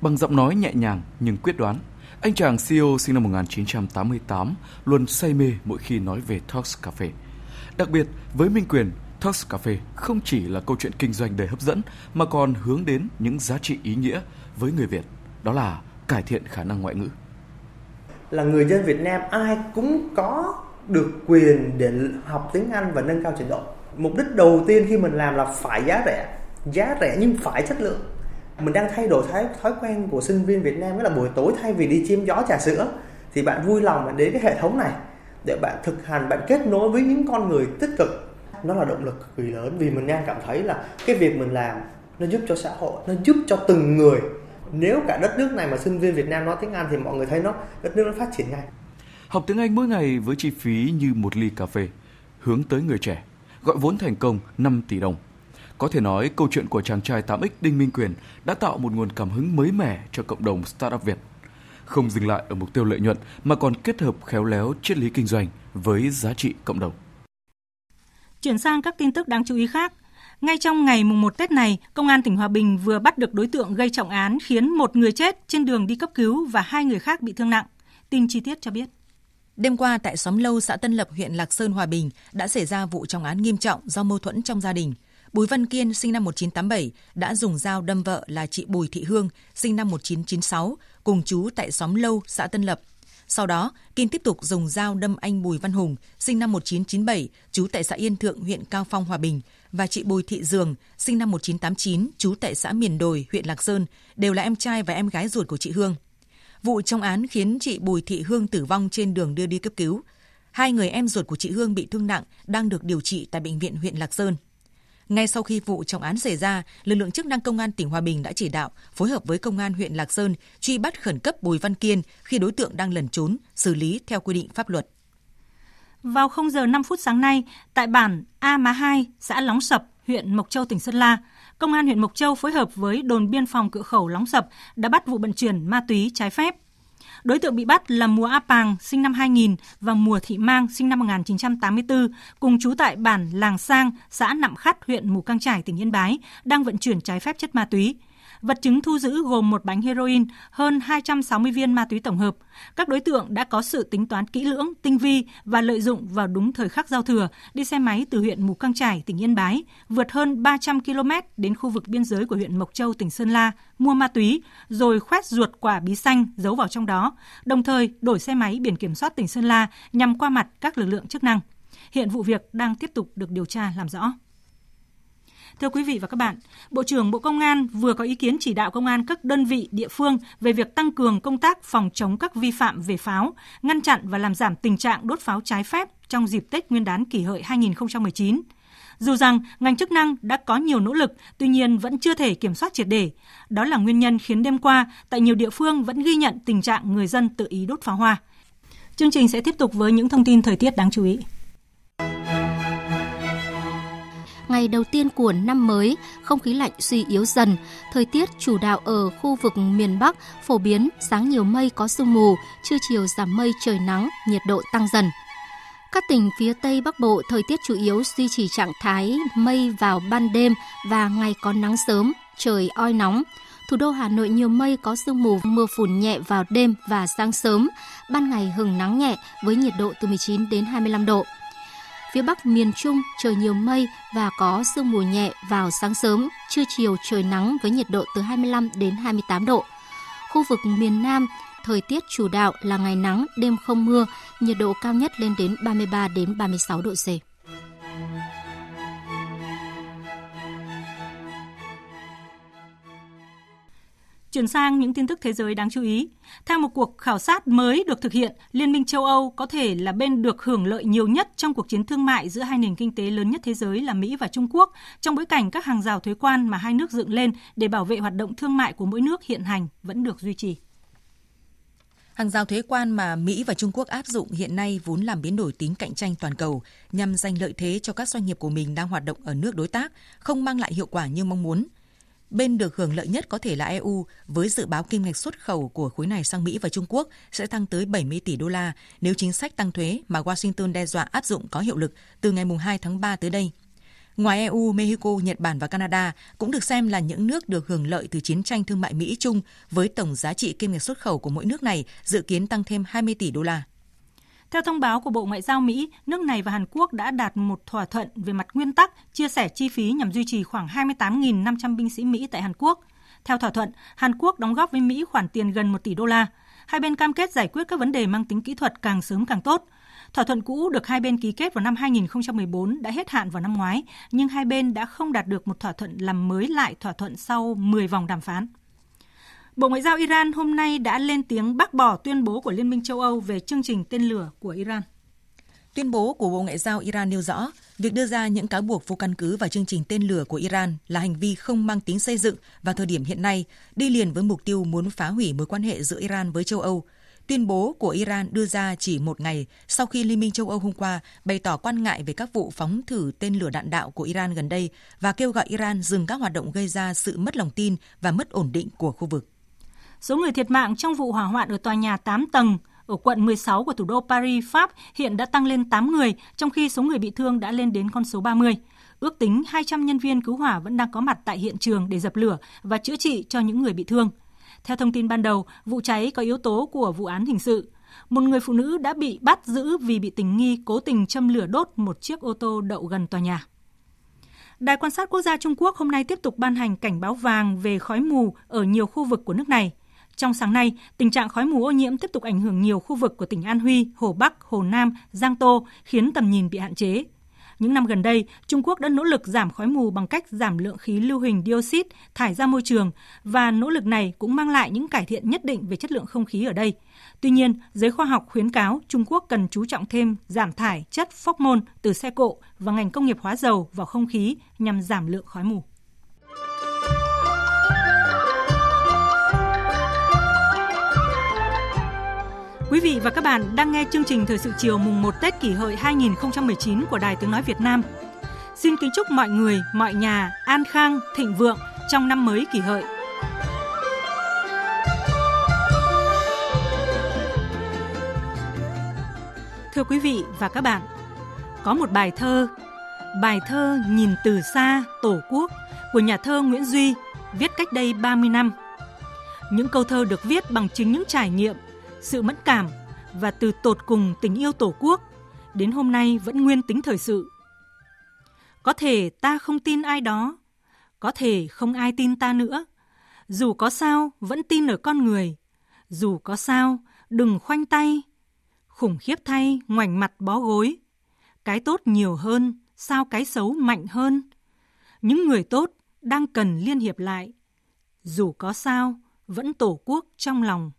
Bằng giọng nói nhẹ nhàng nhưng quyết đoán, anh chàng CEO sinh năm 1988 luôn say mê mỗi khi nói về Talks Cafe. Đặc biệt, với Minh Quyền, Talks Cafe không chỉ là câu chuyện kinh doanh đầy hấp dẫn mà còn hướng đến những giá trị ý nghĩa với người Việt, đó là cải thiện khả năng ngoại ngữ. Là người dân Việt Nam ai cũng có được quyền để học tiếng Anh và nâng cao trình độ. Mục đích đầu tiên khi mình làm là phải giá rẻ, giá rẻ nhưng phải chất lượng. Mình đang thay đổi thái thói quen của sinh viên Việt Nam đó là buổi tối thay vì đi chiêm gió trà sữa thì bạn vui lòng bạn đến cái hệ thống này để bạn thực hành bạn kết nối với những con người tích cực. Nó là động lực cực kỳ lớn vì mình đang cảm thấy là cái việc mình làm nó giúp cho xã hội nó giúp cho từng người nếu cả đất nước này mà sinh viên Việt Nam nói tiếng Anh thì mọi người thấy nó đất nước nó phát triển ngay học tiếng Anh mỗi ngày với chi phí như một ly cà phê hướng tới người trẻ gọi vốn thành công 5 tỷ đồng có thể nói câu chuyện của chàng trai 8X Đinh Minh Quyền đã tạo một nguồn cảm hứng mới mẻ cho cộng đồng startup Việt. Không dừng lại ở mục tiêu lợi nhuận mà còn kết hợp khéo léo triết lý kinh doanh với giá trị cộng đồng. Chuyển sang các tin tức đáng chú ý khác. Ngay trong ngày mùng 1 Tết này, Công an tỉnh Hòa Bình vừa bắt được đối tượng gây trọng án khiến một người chết trên đường đi cấp cứu và hai người khác bị thương nặng. Tin chi tiết cho biết. Đêm qua tại xóm Lâu, xã Tân Lập, huyện Lạc Sơn, Hòa Bình đã xảy ra vụ trọng án nghiêm trọng do mâu thuẫn trong gia đình. Bùi Văn Kiên, sinh năm 1987, đã dùng dao đâm vợ là chị Bùi Thị Hương, sinh năm 1996, cùng chú tại xóm Lâu, xã Tân Lập. Sau đó, Kiên tiếp tục dùng dao đâm anh Bùi Văn Hùng, sinh năm 1997, chú tại xã Yên Thượng, huyện Cao Phong, Hòa Bình, và chị Bùi Thị Dường, sinh năm 1989, trú tại xã Miền Đồi, huyện Lạc Sơn, đều là em trai và em gái ruột của chị Hương. Vụ trong án khiến chị Bùi Thị Hương tử vong trên đường đưa đi cấp cứu. Hai người em ruột của chị Hương bị thương nặng đang được điều trị tại bệnh viện huyện Lạc Sơn. Ngay sau khi vụ trọng án xảy ra, lực lượng chức năng công an tỉnh Hòa Bình đã chỉ đạo phối hợp với công an huyện Lạc Sơn truy bắt khẩn cấp Bùi Văn Kiên khi đối tượng đang lẩn trốn, xử lý theo quy định pháp luật. Vào 0 giờ 5 phút sáng nay, tại bản A Má 2, xã Lóng Sập, huyện Mộc Châu, tỉnh Sơn La, Công an huyện Mộc Châu phối hợp với đồn biên phòng cửa khẩu Lóng Sập đã bắt vụ vận chuyển ma túy trái phép. Đối tượng bị bắt là Mùa A Pàng, sinh năm 2000 và Mùa Thị Mang, sinh năm 1984, cùng trú tại bản Làng Sang, xã Nậm Khắt, huyện Mù Căng Trải, tỉnh Yên Bái, đang vận chuyển trái phép chất ma túy. Vật chứng thu giữ gồm một bánh heroin, hơn 260 viên ma túy tổng hợp. Các đối tượng đã có sự tính toán kỹ lưỡng, tinh vi và lợi dụng vào đúng thời khắc giao thừa, đi xe máy từ huyện Mù Căng Trải, tỉnh Yên Bái, vượt hơn 300 km đến khu vực biên giới của huyện Mộc Châu, tỉnh Sơn La, mua ma túy, rồi khoét ruột quả bí xanh giấu vào trong đó, đồng thời đổi xe máy biển kiểm soát tỉnh Sơn La nhằm qua mặt các lực lượng chức năng. Hiện vụ việc đang tiếp tục được điều tra làm rõ. Thưa quý vị và các bạn, Bộ trưởng Bộ Công an vừa có ý kiến chỉ đạo công an các đơn vị địa phương về việc tăng cường công tác phòng chống các vi phạm về pháo, ngăn chặn và làm giảm tình trạng đốt pháo trái phép trong dịp Tết Nguyên đán kỷ hợi 2019. Dù rằng ngành chức năng đã có nhiều nỗ lực, tuy nhiên vẫn chưa thể kiểm soát triệt để. Đó là nguyên nhân khiến đêm qua, tại nhiều địa phương vẫn ghi nhận tình trạng người dân tự ý đốt pháo hoa. Chương trình sẽ tiếp tục với những thông tin thời tiết đáng chú ý ngày đầu tiên của năm mới, không khí lạnh suy yếu dần, thời tiết chủ đạo ở khu vực miền Bắc phổ biến sáng nhiều mây có sương mù, trưa chiều giảm mây trời nắng, nhiệt độ tăng dần. Các tỉnh phía Tây Bắc Bộ thời tiết chủ yếu duy trì trạng thái mây vào ban đêm và ngày có nắng sớm, trời oi nóng. Thủ đô Hà Nội nhiều mây có sương mù, mưa phùn nhẹ vào đêm và sáng sớm, ban ngày hừng nắng nhẹ với nhiệt độ từ 19 đến 25 độ. Phía Bắc miền Trung trời nhiều mây và có sương mù nhẹ vào sáng sớm, trưa chiều trời nắng với nhiệt độ từ 25 đến 28 độ. Khu vực miền Nam thời tiết chủ đạo là ngày nắng, đêm không mưa, nhiệt độ cao nhất lên đến 33 đến 36 độ C. Chuyển sang những tin tức thế giới đáng chú ý. Theo một cuộc khảo sát mới được thực hiện, Liên minh châu Âu có thể là bên được hưởng lợi nhiều nhất trong cuộc chiến thương mại giữa hai nền kinh tế lớn nhất thế giới là Mỹ và Trung Quốc, trong bối cảnh các hàng rào thuế quan mà hai nước dựng lên để bảo vệ hoạt động thương mại của mỗi nước hiện hành vẫn được duy trì. Hàng rào thuế quan mà Mỹ và Trung Quốc áp dụng hiện nay vốn làm biến đổi tính cạnh tranh toàn cầu nhằm giành lợi thế cho các doanh nghiệp của mình đang hoạt động ở nước đối tác, không mang lại hiệu quả như mong muốn – Bên được hưởng lợi nhất có thể là EU, với dự báo kim ngạch xuất khẩu của khối này sang Mỹ và Trung Quốc sẽ tăng tới 70 tỷ đô la nếu chính sách tăng thuế mà Washington đe dọa áp dụng có hiệu lực từ ngày 2 tháng 3 tới đây. Ngoài EU, Mexico, Nhật Bản và Canada cũng được xem là những nước được hưởng lợi từ chiến tranh thương mại Mỹ-Trung với tổng giá trị kim ngạch xuất khẩu của mỗi nước này dự kiến tăng thêm 20 tỷ đô la. Theo thông báo của Bộ Ngoại giao Mỹ, nước này và Hàn Quốc đã đạt một thỏa thuận về mặt nguyên tắc chia sẻ chi phí nhằm duy trì khoảng 28.500 binh sĩ Mỹ tại Hàn Quốc. Theo thỏa thuận, Hàn Quốc đóng góp với Mỹ khoản tiền gần 1 tỷ đô la. Hai bên cam kết giải quyết các vấn đề mang tính kỹ thuật càng sớm càng tốt. Thỏa thuận cũ được hai bên ký kết vào năm 2014 đã hết hạn vào năm ngoái, nhưng hai bên đã không đạt được một thỏa thuận làm mới lại thỏa thuận sau 10 vòng đàm phán. Bộ Ngoại giao Iran hôm nay đã lên tiếng bác bỏ tuyên bố của Liên minh châu Âu về chương trình tên lửa của Iran. Tuyên bố của Bộ Ngoại giao Iran nêu rõ, việc đưa ra những cáo buộc vô căn cứ vào chương trình tên lửa của Iran là hành vi không mang tính xây dựng và thời điểm hiện nay, đi liền với mục tiêu muốn phá hủy mối quan hệ giữa Iran với châu Âu. Tuyên bố của Iran đưa ra chỉ một ngày sau khi Liên minh châu Âu hôm qua bày tỏ quan ngại về các vụ phóng thử tên lửa đạn đạo của Iran gần đây và kêu gọi Iran dừng các hoạt động gây ra sự mất lòng tin và mất ổn định của khu vực. Số người thiệt mạng trong vụ hỏa hoạn ở tòa nhà 8 tầng ở quận 16 của thủ đô Paris, Pháp hiện đã tăng lên 8 người, trong khi số người bị thương đã lên đến con số 30. Ước tính 200 nhân viên cứu hỏa vẫn đang có mặt tại hiện trường để dập lửa và chữa trị cho những người bị thương. Theo thông tin ban đầu, vụ cháy có yếu tố của vụ án hình sự. một người phụ nữ đã bị bắt giữ vì bị tình nghi cố tình châm lửa đốt một chiếc ô tô đậu gần tòa nhà. Đài quan sát quốc gia Trung Quốc hôm nay tiếp tục ban hành cảnh báo vàng về khói mù ở nhiều khu vực của nước này. Trong sáng nay, tình trạng khói mù ô nhiễm tiếp tục ảnh hưởng nhiều khu vực của tỉnh An Huy, Hồ Bắc, Hồ Nam, Giang Tô, khiến tầm nhìn bị hạn chế. Những năm gần đây, Trung Quốc đã nỗ lực giảm khói mù bằng cách giảm lượng khí lưu huỳnh dioxide thải ra môi trường và nỗ lực này cũng mang lại những cải thiện nhất định về chất lượng không khí ở đây. Tuy nhiên, giới khoa học khuyến cáo Trung Quốc cần chú trọng thêm giảm thải chất phóc môn từ xe cộ và ngành công nghiệp hóa dầu vào không khí nhằm giảm lượng khói mù. Quý vị và các bạn đang nghe chương trình Thời sự chiều mùng 1 Tết kỷ hợi 2019 của Đài Tiếng Nói Việt Nam. Xin kính chúc mọi người, mọi nhà an khang, thịnh vượng trong năm mới kỷ hợi. Thưa quý vị và các bạn, có một bài thơ, bài thơ Nhìn từ xa Tổ quốc của nhà thơ Nguyễn Duy, viết cách đây 30 năm. Những câu thơ được viết bằng chính những trải nghiệm, sự mẫn cảm và từ tột cùng tình yêu Tổ quốc, đến hôm nay vẫn nguyên tính thời sự. Có thể ta không tin ai đó, có thể không ai tin ta nữa. Dù có sao, vẫn tin ở con người. Dù có sao, đừng khoanh tay, khủng khiếp thay ngoảnh mặt bó gối. Cái tốt nhiều hơn, sao cái xấu mạnh hơn. Những người tốt đang cần liên hiệp lại. Dù có sao, vẫn tổ quốc trong lòng.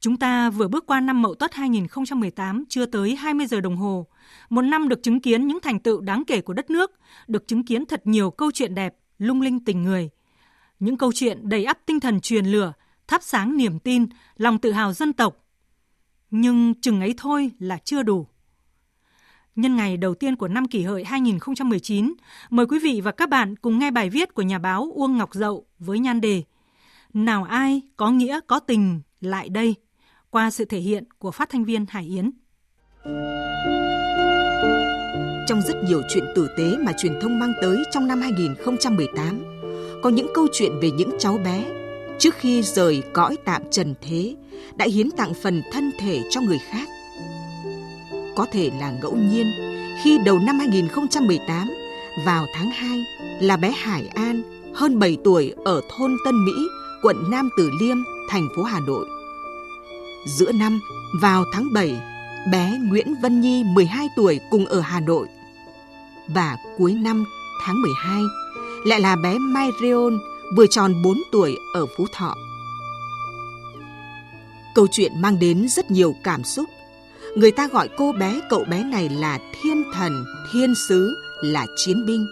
Chúng ta vừa bước qua năm Mậu Tuất 2018 chưa tới 20 giờ đồng hồ. Một năm được chứng kiến những thành tựu đáng kể của đất nước, được chứng kiến thật nhiều câu chuyện đẹp, lung linh tình người. Những câu chuyện đầy ắp tinh thần truyền lửa, thắp sáng niềm tin, lòng tự hào dân tộc, nhưng chừng ấy thôi là chưa đủ. Nhân ngày đầu tiên của năm kỷ hợi 2019, mời quý vị và các bạn cùng nghe bài viết của nhà báo Uông Ngọc Dậu với nhan đề Nào ai có nghĩa có tình lại đây qua sự thể hiện của phát thanh viên Hải Yến. Trong rất nhiều chuyện tử tế mà truyền thông mang tới trong năm 2018, có những câu chuyện về những cháu bé trước khi rời cõi tạm trần thế đã hiến tặng phần thân thể cho người khác. Có thể là ngẫu nhiên khi đầu năm 2018 vào tháng 2 là bé Hải An hơn 7 tuổi ở thôn Tân Mỹ, quận Nam Từ Liêm, thành phố Hà Nội. Giữa năm vào tháng 7, bé Nguyễn Vân Nhi 12 tuổi cùng ở Hà Nội. Và cuối năm tháng 12 lại là bé Mai Rion vừa tròn 4 tuổi ở Phú Thọ. Câu chuyện mang đến rất nhiều cảm xúc. Người ta gọi cô bé cậu bé này là thiên thần, thiên sứ, là chiến binh.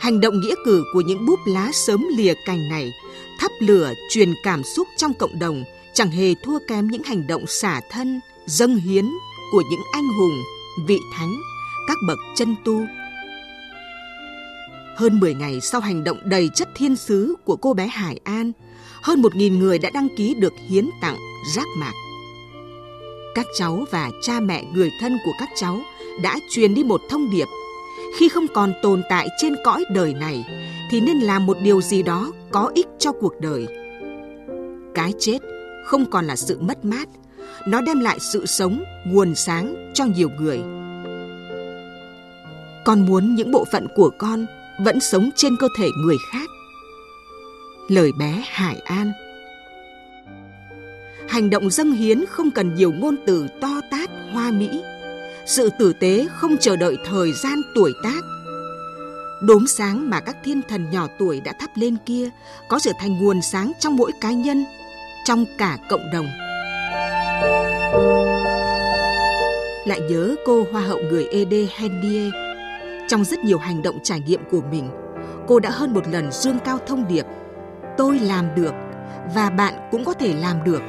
Hành động nghĩa cử của những búp lá sớm lìa cành này thắp lửa truyền cảm xúc trong cộng đồng chẳng hề thua kém những hành động xả thân, dâng hiến của những anh hùng, vị thánh, các bậc chân tu. Hơn 10 ngày sau hành động đầy chất thiên sứ của cô bé Hải An, hơn 1.000 người đã đăng ký được hiến tặng giác mạc. Các cháu và cha mẹ người thân của các cháu đã truyền đi một thông điệp khi không còn tồn tại trên cõi đời này thì nên làm một điều gì đó có ích cho cuộc đời. Cái chết không còn là sự mất mát, nó đem lại sự sống, nguồn sáng cho nhiều người. Con muốn những bộ phận của con vẫn sống trên cơ thể người khác. Lời bé Hải An Hành động dâng hiến không cần nhiều ngôn từ to tát, hoa mỹ. Sự tử tế không chờ đợi thời gian tuổi tác. Đốm sáng mà các thiên thần nhỏ tuổi đã thắp lên kia có trở thành nguồn sáng trong mỗi cá nhân, trong cả cộng đồng. Lại nhớ cô hoa hậu người Ede Hennie. Trong rất nhiều hành động trải nghiệm của mình, cô đã hơn một lần dương cao thông điệp Tôi làm được và bạn cũng có thể làm được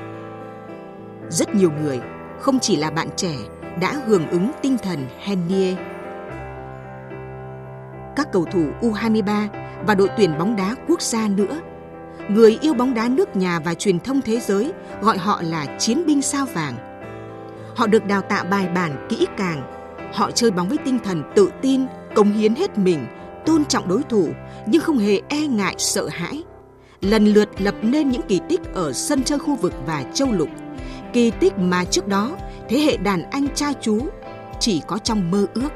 rất nhiều người, không chỉ là bạn trẻ, đã hưởng ứng tinh thần Henie. Các cầu thủ U23 và đội tuyển bóng đá quốc gia nữa. Người yêu bóng đá nước nhà và truyền thông thế giới gọi họ là chiến binh sao vàng. Họ được đào tạo bài bản kỹ càng. Họ chơi bóng với tinh thần tự tin, cống hiến hết mình, tôn trọng đối thủ nhưng không hề e ngại sợ hãi. Lần lượt lập nên những kỳ tích ở sân chơi khu vực và châu lục kỳ tích mà trước đó thế hệ đàn anh cha chú chỉ có trong mơ ước.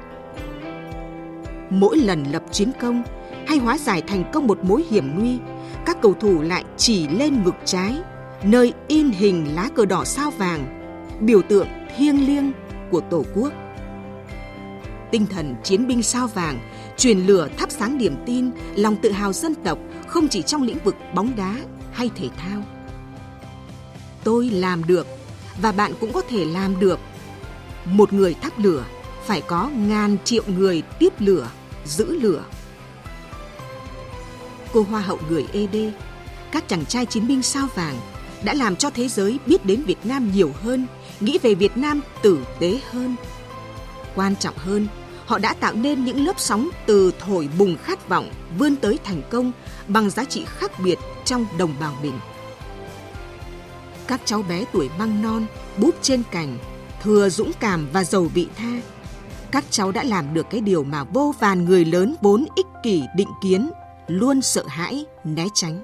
Mỗi lần lập chiến công hay hóa giải thành công một mối hiểm nguy, các cầu thủ lại chỉ lên ngực trái, nơi in hình lá cờ đỏ sao vàng, biểu tượng thiêng liêng của Tổ quốc. Tinh thần chiến binh sao vàng truyền lửa thắp sáng niềm tin, lòng tự hào dân tộc không chỉ trong lĩnh vực bóng đá hay thể thao. Tôi làm được và bạn cũng có thể làm được. Một người thắp lửa phải có ngàn triệu người tiếp lửa, giữ lửa. Cô Hoa hậu người ED, các chàng trai chiến binh sao vàng đã làm cho thế giới biết đến Việt Nam nhiều hơn, nghĩ về Việt Nam tử tế hơn. Quan trọng hơn, họ đã tạo nên những lớp sóng từ thổi bùng khát vọng vươn tới thành công bằng giá trị khác biệt trong đồng bào mình. Các cháu bé tuổi măng non, búp trên cành, thừa dũng cảm và giàu vị tha. Các cháu đã làm được cái điều mà vô vàn người lớn vốn ích kỷ định kiến, luôn sợ hãi, né tránh.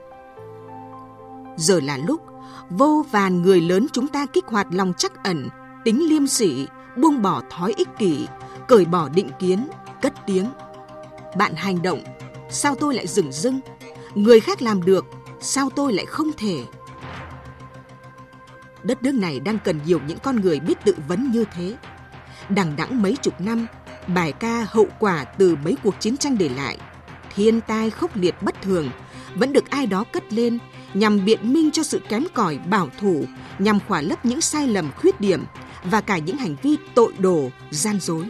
Giờ là lúc vô vàn người lớn chúng ta kích hoạt lòng chắc ẩn, tính liêm sỉ, buông bỏ thói ích kỷ, cởi bỏ định kiến, cất tiếng. Bạn hành động, sao tôi lại dừng dưng? Người khác làm được, sao tôi lại không thể? Đất nước này đang cần nhiều những con người biết tự vấn như thế. Đằng đẵng mấy chục năm, bài ca hậu quả từ mấy cuộc chiến tranh để lại, thiên tai khốc liệt bất thường, vẫn được ai đó cất lên nhằm biện minh cho sự kém cỏi bảo thủ, nhằm khỏa lấp những sai lầm khuyết điểm và cả những hành vi tội đồ, gian dối.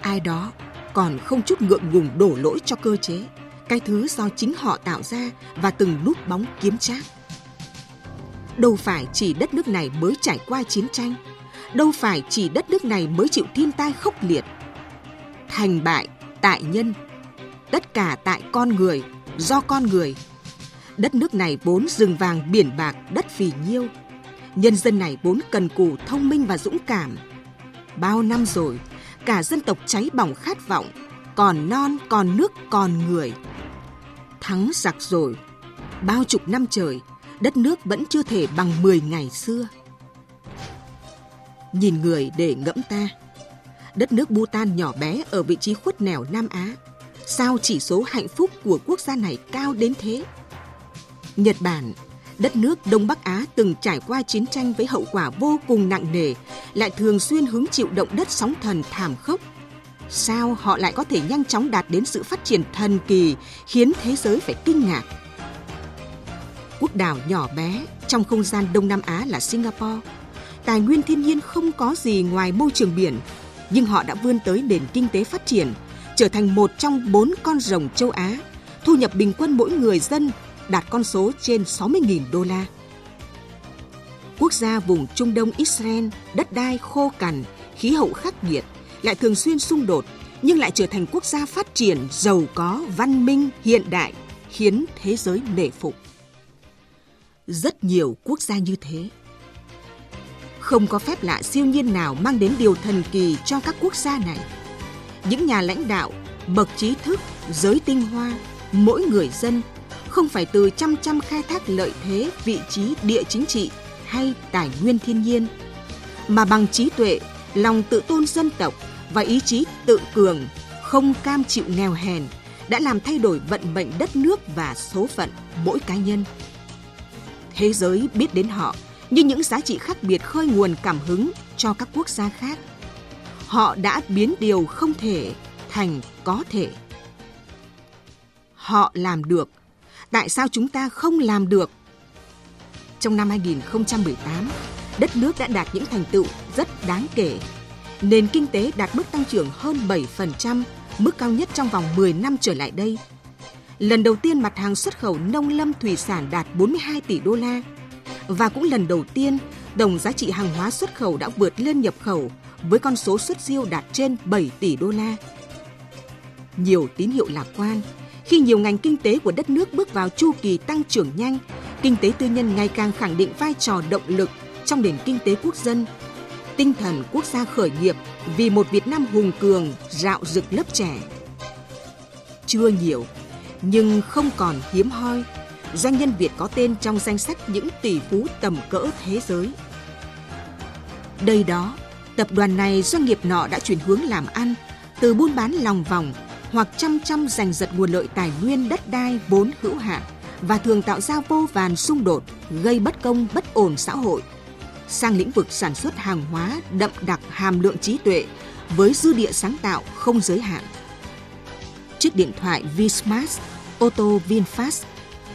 Ai đó còn không chút ngượng ngùng đổ lỗi cho cơ chế, cái thứ do chính họ tạo ra và từng núp bóng kiếm trác. Đâu phải chỉ đất nước này mới trải qua chiến tranh, đâu phải chỉ đất nước này mới chịu thiên tai khốc liệt. Thành bại, tại nhân, tất cả tại con người, do con người. Đất nước này vốn rừng vàng biển bạc, đất phì nhiêu. Nhân dân này vốn cần cù thông minh và dũng cảm. Bao năm rồi, cả dân tộc cháy bỏng khát vọng, còn non, còn nước, còn người. Thắng giặc rồi, bao chục năm trời, đất nước vẫn chưa thể bằng 10 ngày xưa. Nhìn người để ngẫm ta, đất nước Bhutan nhỏ bé ở vị trí khuất nẻo Nam Á, sao chỉ số hạnh phúc của quốc gia này cao đến thế? Nhật Bản, đất nước Đông Bắc Á từng trải qua chiến tranh với hậu quả vô cùng nặng nề, lại thường xuyên hứng chịu động đất sóng thần thảm khốc. Sao họ lại có thể nhanh chóng đạt đến sự phát triển thần kỳ khiến thế giới phải kinh ngạc? Quốc đảo nhỏ bé trong không gian Đông Nam Á là Singapore. Tài nguyên thiên nhiên không có gì ngoài môi trường biển, nhưng họ đã vươn tới nền kinh tế phát triển, trở thành một trong bốn con rồng châu Á, thu nhập bình quân mỗi người dân đạt con số trên 60.000 đô la. Quốc gia vùng Trung Đông Israel, đất đai khô cằn, khí hậu khắc nghiệt, lại thường xuyên xung đột, nhưng lại trở thành quốc gia phát triển, giàu có, văn minh, hiện đại, khiến thế giới nể phục. Rất nhiều quốc gia như thế. Không có phép lạ siêu nhiên nào mang đến điều thần kỳ cho các quốc gia này. Những nhà lãnh đạo, bậc trí thức, giới tinh hoa, mỗi người dân không phải từ chăm chăm khai thác lợi thế, vị trí địa chính trị hay tài nguyên thiên nhiên, mà bằng trí tuệ, lòng tự tôn dân tộc và ý chí tự cường, không cam chịu nghèo hèn đã làm thay đổi vận mệnh đất nước và số phận mỗi cá nhân. Thế giới biết đến họ như những giá trị khác biệt khơi nguồn cảm hứng cho các quốc gia khác. Họ đã biến điều không thể thành có thể. Họ làm được tại sao chúng ta không làm được? Trong năm 2018, đất nước đã đạt những thành tựu rất đáng kể. Nền kinh tế đạt mức tăng trưởng hơn 7%, mức cao nhất trong vòng 10 năm trở lại đây. Lần đầu tiên mặt hàng xuất khẩu nông lâm thủy sản đạt 42 tỷ đô la. Và cũng lần đầu tiên, tổng giá trị hàng hóa xuất khẩu đã vượt lên nhập khẩu với con số xuất siêu đạt trên 7 tỷ đô la. Nhiều tín hiệu lạc quan khi nhiều ngành kinh tế của đất nước bước vào chu kỳ tăng trưởng nhanh, kinh tế tư nhân ngày càng khẳng định vai trò động lực trong nền kinh tế quốc dân. Tinh thần quốc gia khởi nghiệp vì một Việt Nam hùng cường rạo rực lớp trẻ. Chưa nhiều, nhưng không còn hiếm hoi, doanh nhân Việt có tên trong danh sách những tỷ phú tầm cỡ thế giới. Đây đó, tập đoàn này doanh nghiệp nọ đã chuyển hướng làm ăn từ buôn bán lòng vòng hoặc chăm chăm giành giật nguồn lợi tài nguyên đất đai vốn hữu hạn và thường tạo ra vô vàn xung đột gây bất công bất ổn xã hội sang lĩnh vực sản xuất hàng hóa đậm đặc hàm lượng trí tuệ với dư địa sáng tạo không giới hạn. Chiếc điện thoại Vsmart, ô tô VinFast,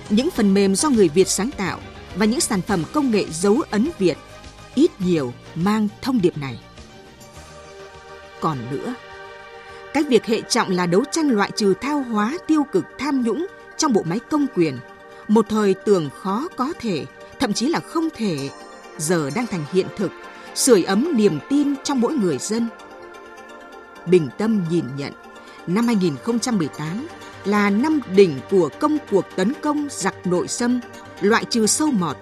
những phần mềm do người Việt sáng tạo và những sản phẩm công nghệ dấu ấn Việt ít nhiều mang thông điệp này. Còn nữa, cái việc hệ trọng là đấu tranh loại trừ thao hóa tiêu cực tham nhũng trong bộ máy công quyền, một thời tưởng khó có thể, thậm chí là không thể, giờ đang thành hiện thực, sưởi ấm niềm tin trong mỗi người dân. Bình tâm nhìn nhận, năm 2018 là năm đỉnh của công cuộc tấn công giặc nội xâm, loại trừ sâu mọt,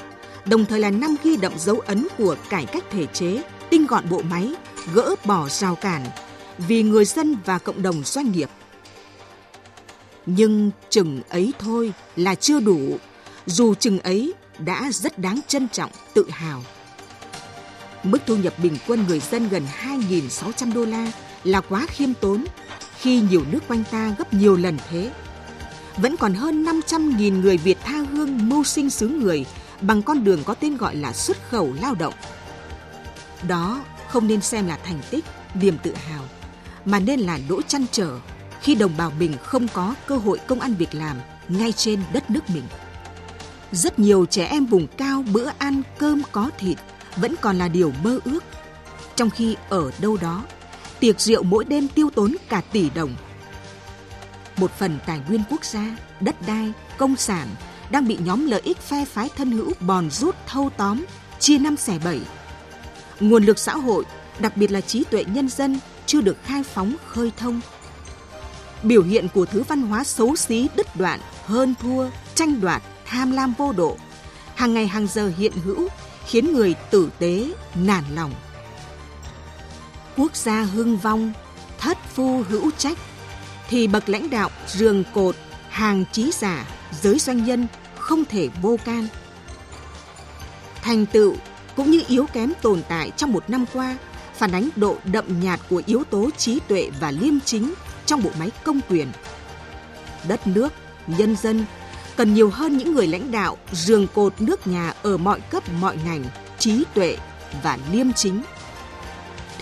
đồng thời là năm ghi đậm dấu ấn của cải cách thể chế, tinh gọn bộ máy, gỡ bỏ rào cản, vì người dân và cộng đồng doanh nghiệp. Nhưng chừng ấy thôi là chưa đủ, dù chừng ấy đã rất đáng trân trọng, tự hào. Mức thu nhập bình quân người dân gần 2.600 đô la là quá khiêm tốn khi nhiều nước quanh ta gấp nhiều lần thế. Vẫn còn hơn 500.000 người Việt tha hương mưu sinh xứ người bằng con đường có tên gọi là xuất khẩu lao động. Đó không nên xem là thành tích, niềm tự hào, mà nên là nỗi chăn trở khi đồng bào mình không có cơ hội công ăn việc làm ngay trên đất nước mình. Rất nhiều trẻ em vùng cao bữa ăn cơm có thịt vẫn còn là điều mơ ước. Trong khi ở đâu đó, tiệc rượu mỗi đêm tiêu tốn cả tỷ đồng. Một phần tài nguyên quốc gia, đất đai, công sản đang bị nhóm lợi ích phe phái thân hữu bòn rút thâu tóm, chia năm xẻ bảy. Nguồn lực xã hội, đặc biệt là trí tuệ nhân dân chưa được khai phóng khơi thông. Biểu hiện của thứ văn hóa xấu xí đứt đoạn, hơn thua, tranh đoạt, tham lam vô độ, hàng ngày hàng giờ hiện hữu khiến người tử tế nản lòng. Quốc gia hưng vong, thất phu hữu trách, thì bậc lãnh đạo rường cột, hàng trí giả, giới doanh nhân không thể vô can. Thành tựu cũng như yếu kém tồn tại trong một năm qua phản ánh độ đậm nhạt của yếu tố trí tuệ và liêm chính trong bộ máy công quyền. Đất nước, nhân dân cần nhiều hơn những người lãnh đạo giường cột nước nhà ở mọi cấp mọi ngành, trí tuệ và liêm chính.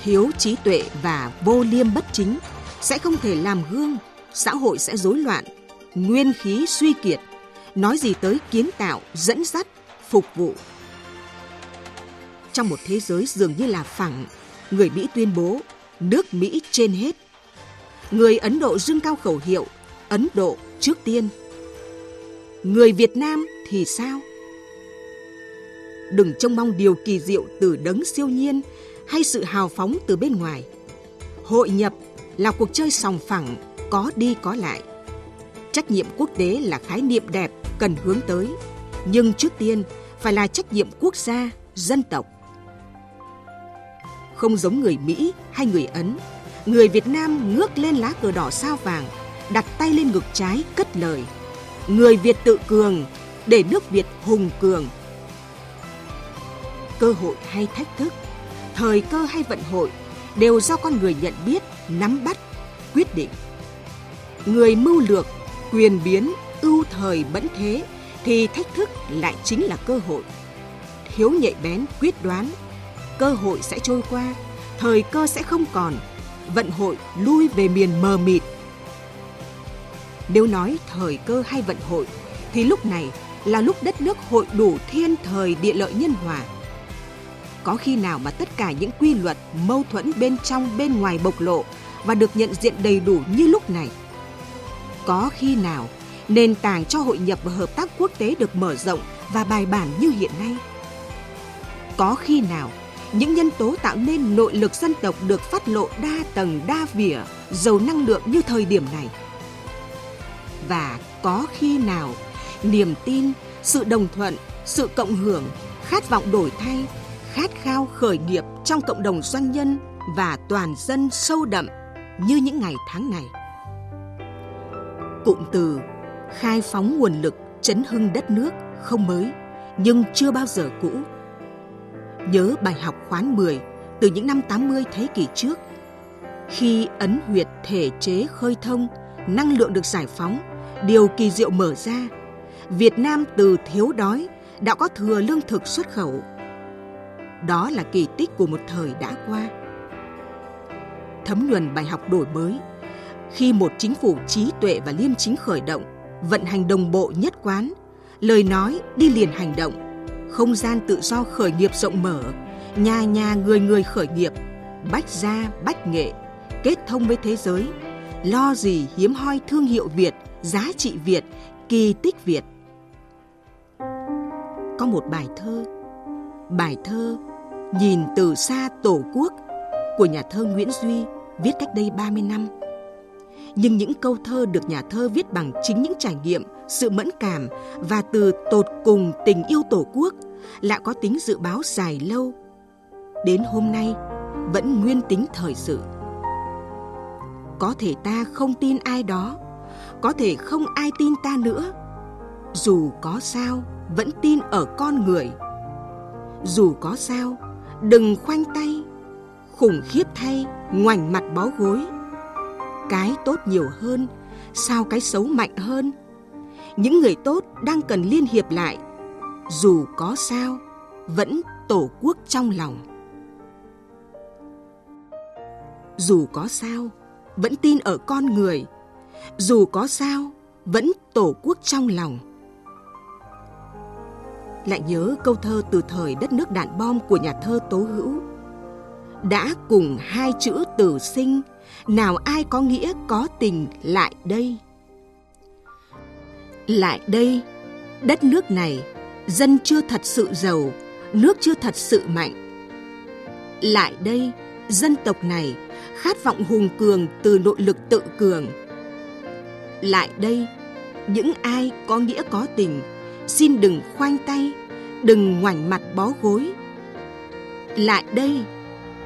Thiếu trí tuệ và vô liêm bất chính sẽ không thể làm gương, xã hội sẽ rối loạn, nguyên khí suy kiệt, nói gì tới kiến tạo, dẫn dắt, phục vụ. Trong một thế giới dường như là phẳng, người Mỹ tuyên bố nước Mỹ trên hết. Người Ấn Độ dưng cao khẩu hiệu Ấn Độ trước tiên. Người Việt Nam thì sao? Đừng trông mong điều kỳ diệu từ đấng siêu nhiên hay sự hào phóng từ bên ngoài. Hội nhập là cuộc chơi sòng phẳng, có đi có lại. Trách nhiệm quốc tế là khái niệm đẹp cần hướng tới, nhưng trước tiên phải là trách nhiệm quốc gia, dân tộc không giống người Mỹ hay người Ấn. Người Việt Nam ngước lên lá cờ đỏ sao vàng, đặt tay lên ngực trái cất lời. Người Việt tự cường, để nước Việt hùng cường. Cơ hội hay thách thức, thời cơ hay vận hội đều do con người nhận biết, nắm bắt, quyết định. Người mưu lược, quyền biến, ưu thời bẫn thế thì thách thức lại chính là cơ hội. Thiếu nhạy bén, quyết đoán, cơ hội sẽ trôi qua, thời cơ sẽ không còn, vận hội lui về miền mờ mịt. Nếu nói thời cơ hay vận hội, thì lúc này là lúc đất nước hội đủ thiên thời địa lợi nhân hòa. Có khi nào mà tất cả những quy luật mâu thuẫn bên trong bên ngoài bộc lộ và được nhận diện đầy đủ như lúc này? Có khi nào nền tảng cho hội nhập và hợp tác quốc tế được mở rộng và bài bản như hiện nay? Có khi nào những nhân tố tạo nên nội lực dân tộc được phát lộ đa tầng đa vỉa, giàu năng lượng như thời điểm này. Và có khi nào niềm tin, sự đồng thuận, sự cộng hưởng, khát vọng đổi thay, khát khao khởi nghiệp trong cộng đồng doanh nhân và toàn dân sâu đậm như những ngày tháng này. Cụm từ khai phóng nguồn lực chấn hưng đất nước không mới nhưng chưa bao giờ cũ Nhớ bài học khoán 10, từ những năm 80 thế kỷ trước. Khi ấn huyệt thể chế khơi thông, năng lượng được giải phóng, điều kỳ diệu mở ra, Việt Nam từ thiếu đói đã có thừa lương thực xuất khẩu. Đó là kỳ tích của một thời đã qua. Thấm nhuần bài học đổi mới, khi một chính phủ trí tuệ và liêm chính khởi động, vận hành đồng bộ nhất quán, lời nói đi liền hành động, không gian tự do khởi nghiệp rộng mở, nhà nhà người người khởi nghiệp, bách gia bách nghệ, kết thông với thế giới, lo gì hiếm hoi thương hiệu Việt, giá trị Việt, kỳ tích Việt. Có một bài thơ, bài thơ Nhìn từ xa Tổ quốc của nhà thơ Nguyễn Duy viết cách đây 30 năm. Nhưng những câu thơ được nhà thơ viết bằng chính những trải nghiệm, sự mẫn cảm và từ tột cùng tình yêu Tổ quốc lại có tính dự báo dài lâu. Đến hôm nay vẫn nguyên tính thời sự. Có thể ta không tin ai đó, có thể không ai tin ta nữa. Dù có sao, vẫn tin ở con người. Dù có sao, đừng khoanh tay, khủng khiếp thay, ngoảnh mặt bó gối. Cái tốt nhiều hơn, sao cái xấu mạnh hơn? Những người tốt đang cần liên hiệp lại, dù có sao, vẫn tổ quốc trong lòng. Dù có sao, vẫn tin ở con người. Dù có sao, vẫn tổ quốc trong lòng. Lại nhớ câu thơ từ thời đất nước đạn bom của nhà thơ Tố Hữu. Đã cùng hai chữ tử sinh, nào ai có nghĩa có tình lại đây. Lại đây, đất nước này, dân chưa thật sự giàu, nước chưa thật sự mạnh. Lại đây, dân tộc này khát vọng hùng cường từ nội lực tự cường. Lại đây, những ai có nghĩa có tình, xin đừng khoanh tay, đừng ngoảnh mặt bó gối. Lại đây,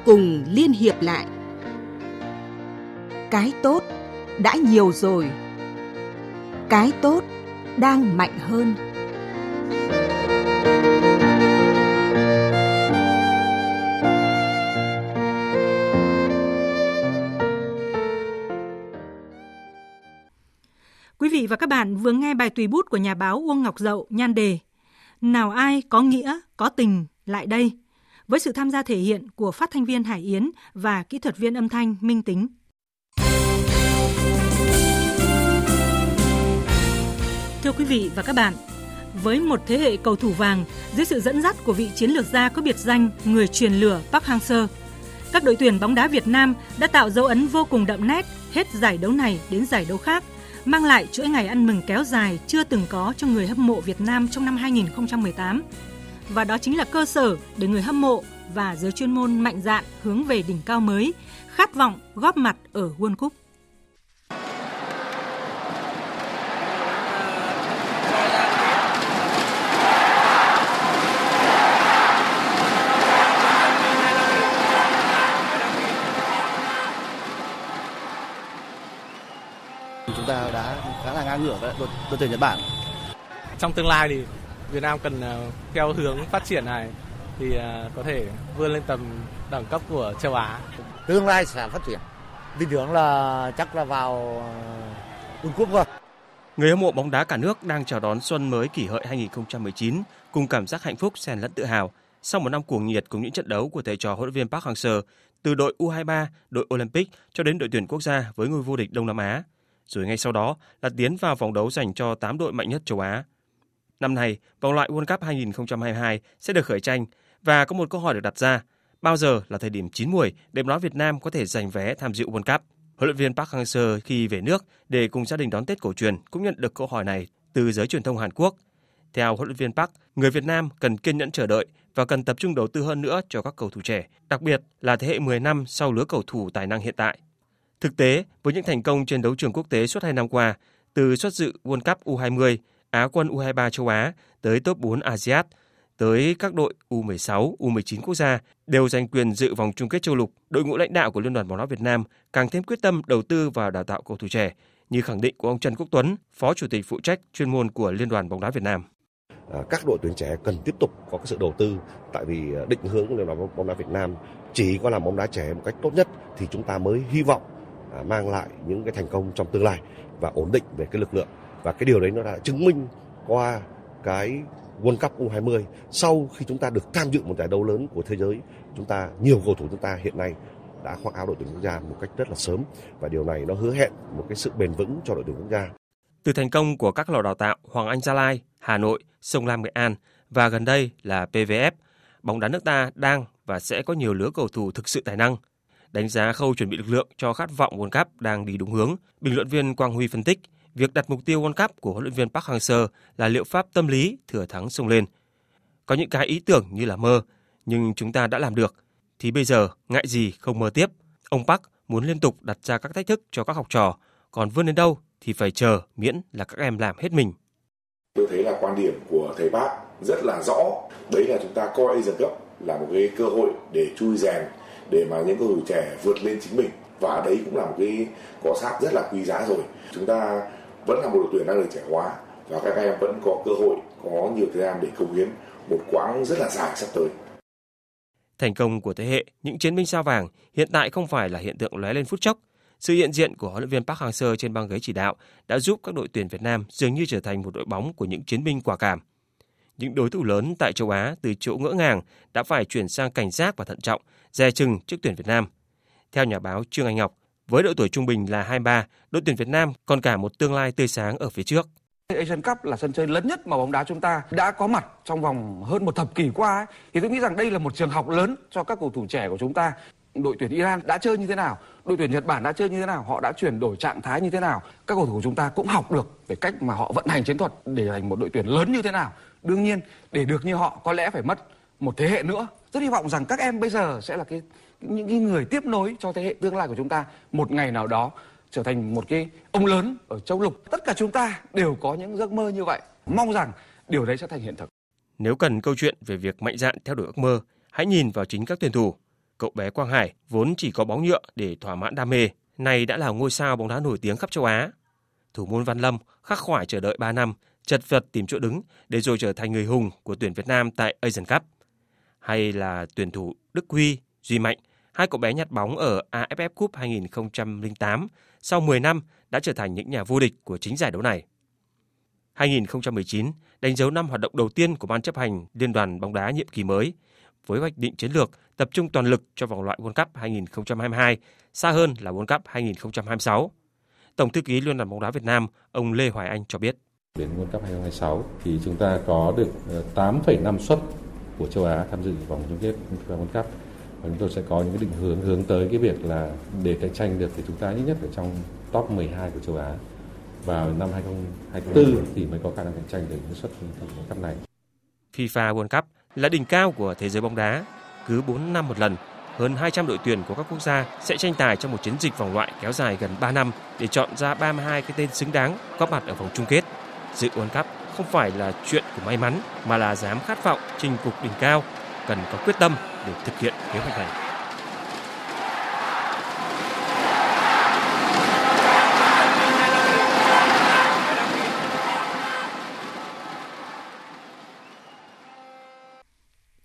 cùng liên hiệp lại. Cái tốt đã nhiều rồi. Cái tốt đang mạnh hơn. Quý vị và các bạn vừa nghe bài tùy bút của nhà báo Uông Ngọc Dậu nhan đề Nào ai có nghĩa, có tình, lại đây với sự tham gia thể hiện của phát thanh viên Hải Yến và kỹ thuật viên âm thanh Minh Tính. Thưa quý vị và các bạn, với một thế hệ cầu thủ vàng dưới sự dẫn dắt của vị chiến lược gia có biệt danh người truyền lửa Park Hang-seo, các đội tuyển bóng đá Việt Nam đã tạo dấu ấn vô cùng đậm nét hết giải đấu này đến giải đấu khác mang lại chuỗi ngày ăn mừng kéo dài chưa từng có cho người hâm mộ Việt Nam trong năm 2018. Và đó chính là cơ sở để người hâm mộ và giới chuyên môn mạnh dạn hướng về đỉnh cao mới, khát vọng góp mặt ở World Cup. Ngang ngửa với đội, đội tuyển Nhật Bản. Trong tương lai thì Việt Nam cần uh, theo hướng phát triển này thì uh, có thể vươn lên tầm đẳng cấp của châu Á. Tương lai sẽ phát triển. Tin tưởng là chắc là vào World Cup rồi. Người hâm mộ bóng đá cả nước đang chào đón xuân mới kỷ hợi 2019 cùng cảm giác hạnh phúc xen lẫn tự hào sau một năm cuồng nhiệt cùng những trận đấu của thầy trò huấn luyện viên Park Hang-seo từ đội U23, đội Olympic cho đến đội tuyển quốc gia với ngôi vô địch Đông Nam Á rồi ngay sau đó là tiến vào vòng đấu dành cho 8 đội mạnh nhất châu Á. Năm nay, vòng loại World Cup 2022 sẽ được khởi tranh và có một câu hỏi được đặt ra, bao giờ là thời điểm chín muồi để bóng đá Việt Nam có thể giành vé tham dự World Cup? Huấn luyện viên Park Hang-seo khi về nước để cùng gia đình đón Tết cổ truyền cũng nhận được câu hỏi này từ giới truyền thông Hàn Quốc. Theo huấn luyện viên Park, người Việt Nam cần kiên nhẫn chờ đợi và cần tập trung đầu tư hơn nữa cho các cầu thủ trẻ, đặc biệt là thế hệ 10 năm sau lứa cầu thủ tài năng hiện tại. Thực tế, với những thành công trên đấu trường quốc tế suốt 2 năm qua, từ xuất dự World Cup U20, Á quân U23 châu Á tới top 4 ASEAN, tới các đội U16, U19 quốc gia đều giành quyền dự vòng chung kết châu lục, đội ngũ lãnh đạo của Liên đoàn bóng đá Việt Nam càng thêm quyết tâm đầu tư vào đào tạo cầu thủ trẻ, như khẳng định của ông Trần Quốc Tuấn, Phó Chủ tịch phụ trách chuyên môn của Liên đoàn bóng đá Việt Nam. À, các đội tuyển trẻ cần tiếp tục có cái sự đầu tư tại vì à, định hướng Liên đoàn bóng đá Việt Nam chỉ có làm bóng đá trẻ một cách tốt nhất thì chúng ta mới hy vọng À, mang lại những cái thành công trong tương lai và ổn định về cái lực lượng và cái điều đấy nó đã chứng minh qua cái World Cup U20 sau khi chúng ta được tham dự một giải đấu lớn của thế giới chúng ta nhiều cầu thủ chúng ta hiện nay đã khoác áo đội tuyển quốc gia một cách rất là sớm và điều này nó hứa hẹn một cái sự bền vững cho đội tuyển quốc gia. Từ thành công của các lò đào tạo Hoàng Anh Gia Lai, Hà Nội, Sông Lam Nghệ An và gần đây là PVF, bóng đá nước ta đang và sẽ có nhiều lứa cầu thủ thực sự tài năng. Đánh giá khâu chuẩn bị lực lượng cho khát vọng World Cup đang đi đúng hướng, bình luận viên Quang Huy phân tích, việc đặt mục tiêu World Cup của huấn luyện viên Park Hang-seo là liệu pháp tâm lý thừa thắng xông lên. Có những cái ý tưởng như là mơ, nhưng chúng ta đã làm được, thì bây giờ ngại gì không mơ tiếp. Ông Park muốn liên tục đặt ra các thách thức cho các học trò, còn vươn đến đâu thì phải chờ miễn là các em làm hết mình. Tôi thấy là quan điểm của thầy Park rất là rõ. Đấy là chúng ta coi Asian Cup là một cái cơ hội để chui rèn, để mà những cầu thủ trẻ vượt lên chính mình. Và đấy cũng là một cái cọ sát rất là quý giá rồi. Chúng ta vẫn là một đội tuyển đang được trẻ hóa và các em vẫn có cơ hội, có nhiều thời gian để công hiến một quãng rất là dài sắp tới. Thành công của thế hệ những chiến binh sao vàng hiện tại không phải là hiện tượng lóe lên phút chốc. Sự hiện diện của huấn luyện viên Park Hang-seo trên băng ghế chỉ đạo đã giúp các đội tuyển Việt Nam dường như trở thành một đội bóng của những chiến binh quả cảm. Những đối thủ lớn tại châu Á từ chỗ ngỡ ngàng đã phải chuyển sang cảnh giác và thận trọng, dè chừng trước tuyển Việt Nam. Theo nhà báo Trương Anh Ngọc, với độ tuổi trung bình là 23, đội tuyển Việt Nam còn cả một tương lai tươi sáng ở phía trước. Asian Cup là sân chơi lớn nhất mà bóng đá chúng ta đã có mặt trong vòng hơn một thập kỷ qua ấy. thì tôi nghĩ rằng đây là một trường học lớn cho các cầu thủ trẻ của chúng ta đội tuyển Iran đã chơi như thế nào đội tuyển Nhật Bản đã chơi như thế nào họ đã chuyển đổi trạng thái như thế nào các cầu thủ của chúng ta cũng học được về cách mà họ vận hành chiến thuật để thành một đội tuyển lớn như thế nào đương nhiên để được như họ có lẽ phải mất một thế hệ nữa rất hy vọng rằng các em bây giờ sẽ là cái những cái người tiếp nối cho thế hệ tương lai của chúng ta một ngày nào đó trở thành một cái ông lớn ở châu lục. Tất cả chúng ta đều có những giấc mơ như vậy. Mong rằng điều đấy sẽ thành hiện thực. Nếu cần câu chuyện về việc mạnh dạn theo đuổi ước mơ, hãy nhìn vào chính các tuyển thủ. Cậu bé Quang Hải vốn chỉ có bóng nhựa để thỏa mãn đam mê, nay đã là ngôi sao bóng đá nổi tiếng khắp châu Á. Thủ môn Văn Lâm khắc khoải chờ đợi 3 năm, chật vật tìm chỗ đứng để rồi trở thành người hùng của tuyển Việt Nam tại Asian Cup. Hay là tuyển thủ Đức Huy, Duy Mạnh, hai cậu bé nhặt bóng ở AFF Cup 2008 sau 10 năm đã trở thành những nhà vô địch của chính giải đấu này. 2019 đánh dấu năm hoạt động đầu tiên của Ban chấp hành Liên đoàn bóng đá nhiệm kỳ mới với hoạch định chiến lược tập trung toàn lực cho vòng loại World Cup 2022, xa hơn là World Cup 2026. Tổng thư ký Liên đoàn bóng đá Việt Nam, ông Lê Hoài Anh cho biết. Đến World Cup 2026 thì chúng ta có được ờ, 8,5 suất của châu Á tham dự vòng chung kết World Cup và chúng tôi sẽ có những cái định hướng hướng tới cái việc là để cạnh tranh được thì chúng ta ít nhất ở trong top 12 của châu Á vào năm 2024 thì mới có khả năng cạnh tranh được những suất World Cup này. FIFA World Cup là đỉnh cao của thế giới bóng đá. Cứ 4 năm một lần, hơn 200 đội tuyển của các quốc gia sẽ tranh tài trong một chiến dịch vòng loại kéo dài gần 3 năm để chọn ra 32 cái tên xứng đáng góp mặt ở vòng chung kết. Dự World Cup không phải là chuyện của may mắn mà là dám khát vọng chinh phục đỉnh cao, cần có quyết tâm để thực hiện kế hoạch này.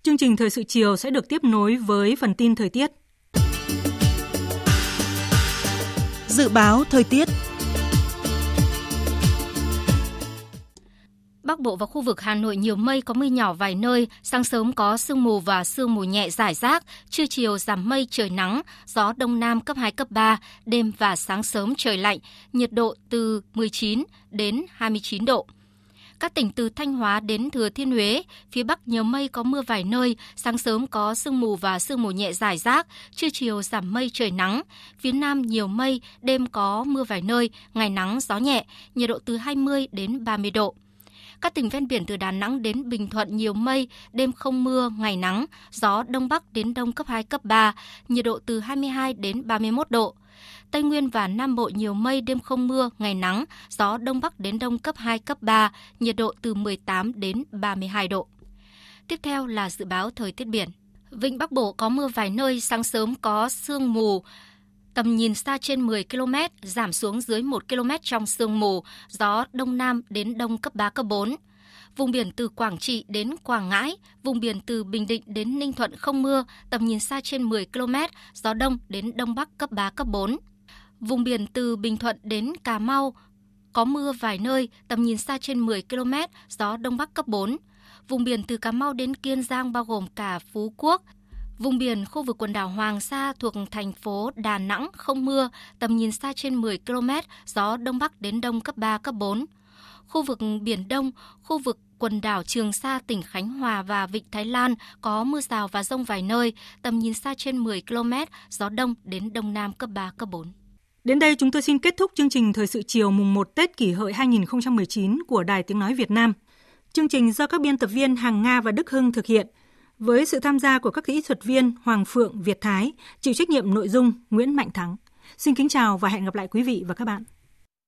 Chương trình thời sự chiều sẽ được tiếp nối với phần tin thời tiết. Dự báo thời tiết Bắc Bộ và khu vực Hà Nội nhiều mây có mưa nhỏ vài nơi, sáng sớm có sương mù và sương mù nhẹ rải rác, trưa chiều giảm mây trời nắng, gió đông nam cấp 2 cấp 3, đêm và sáng sớm trời lạnh, nhiệt độ từ 19 đến 29 độ. Các tỉnh từ Thanh Hóa đến Thừa Thiên Huế, phía Bắc nhiều mây có mưa vài nơi, sáng sớm có sương mù và sương mù nhẹ rải rác, trưa chiều giảm mây trời nắng. Phía Nam nhiều mây, đêm có mưa vài nơi, ngày nắng gió nhẹ, nhiệt độ từ 20 đến 30 độ. Các tỉnh ven biển từ Đà Nẵng đến Bình Thuận nhiều mây, đêm không mưa, ngày nắng, gió đông bắc đến đông cấp 2, cấp 3, nhiệt độ từ 22 đến 31 độ. Tây Nguyên và Nam Bộ nhiều mây, đêm không mưa, ngày nắng, gió đông bắc đến đông cấp 2, cấp 3, nhiệt độ từ 18 đến 32 độ. Tiếp theo là dự báo thời tiết biển. Vịnh Bắc Bộ có mưa vài nơi, sáng sớm có sương mù, tầm nhìn xa trên 10 km, giảm xuống dưới 1 km trong sương mù, gió đông nam đến đông cấp 3, cấp 4. Vùng biển từ Quảng Trị đến Quảng Ngãi, vùng biển từ Bình Định đến Ninh Thuận không mưa, tầm nhìn xa trên 10 km, gió đông đến đông bắc cấp 3, cấp 4. Vùng biển từ Bình Thuận đến Cà Mau có mưa vài nơi, tầm nhìn xa trên 10 km, gió đông bắc cấp 4. Vùng biển từ Cà Mau đến Kiên Giang bao gồm cả Phú Quốc, Vùng biển khu vực quần đảo Hoàng Sa thuộc thành phố Đà Nẵng không mưa, tầm nhìn xa trên 10 km, gió đông bắc đến đông cấp 3, cấp 4. Khu vực Biển Đông, khu vực quần đảo Trường Sa, tỉnh Khánh Hòa và Vịnh Thái Lan có mưa rào và rông vài nơi, tầm nhìn xa trên 10 km, gió đông đến đông nam cấp 3, cấp 4. Đến đây chúng tôi xin kết thúc chương trình Thời sự chiều mùng 1 Tết kỷ hợi 2019 của Đài Tiếng Nói Việt Nam. Chương trình do các biên tập viên Hàng Nga và Đức Hưng thực hiện, với sự tham gia của các kỹ thuật viên Hoàng Phượng, Việt Thái, chịu trách nhiệm nội dung Nguyễn Mạnh Thắng. Xin kính chào và hẹn gặp lại quý vị và các bạn.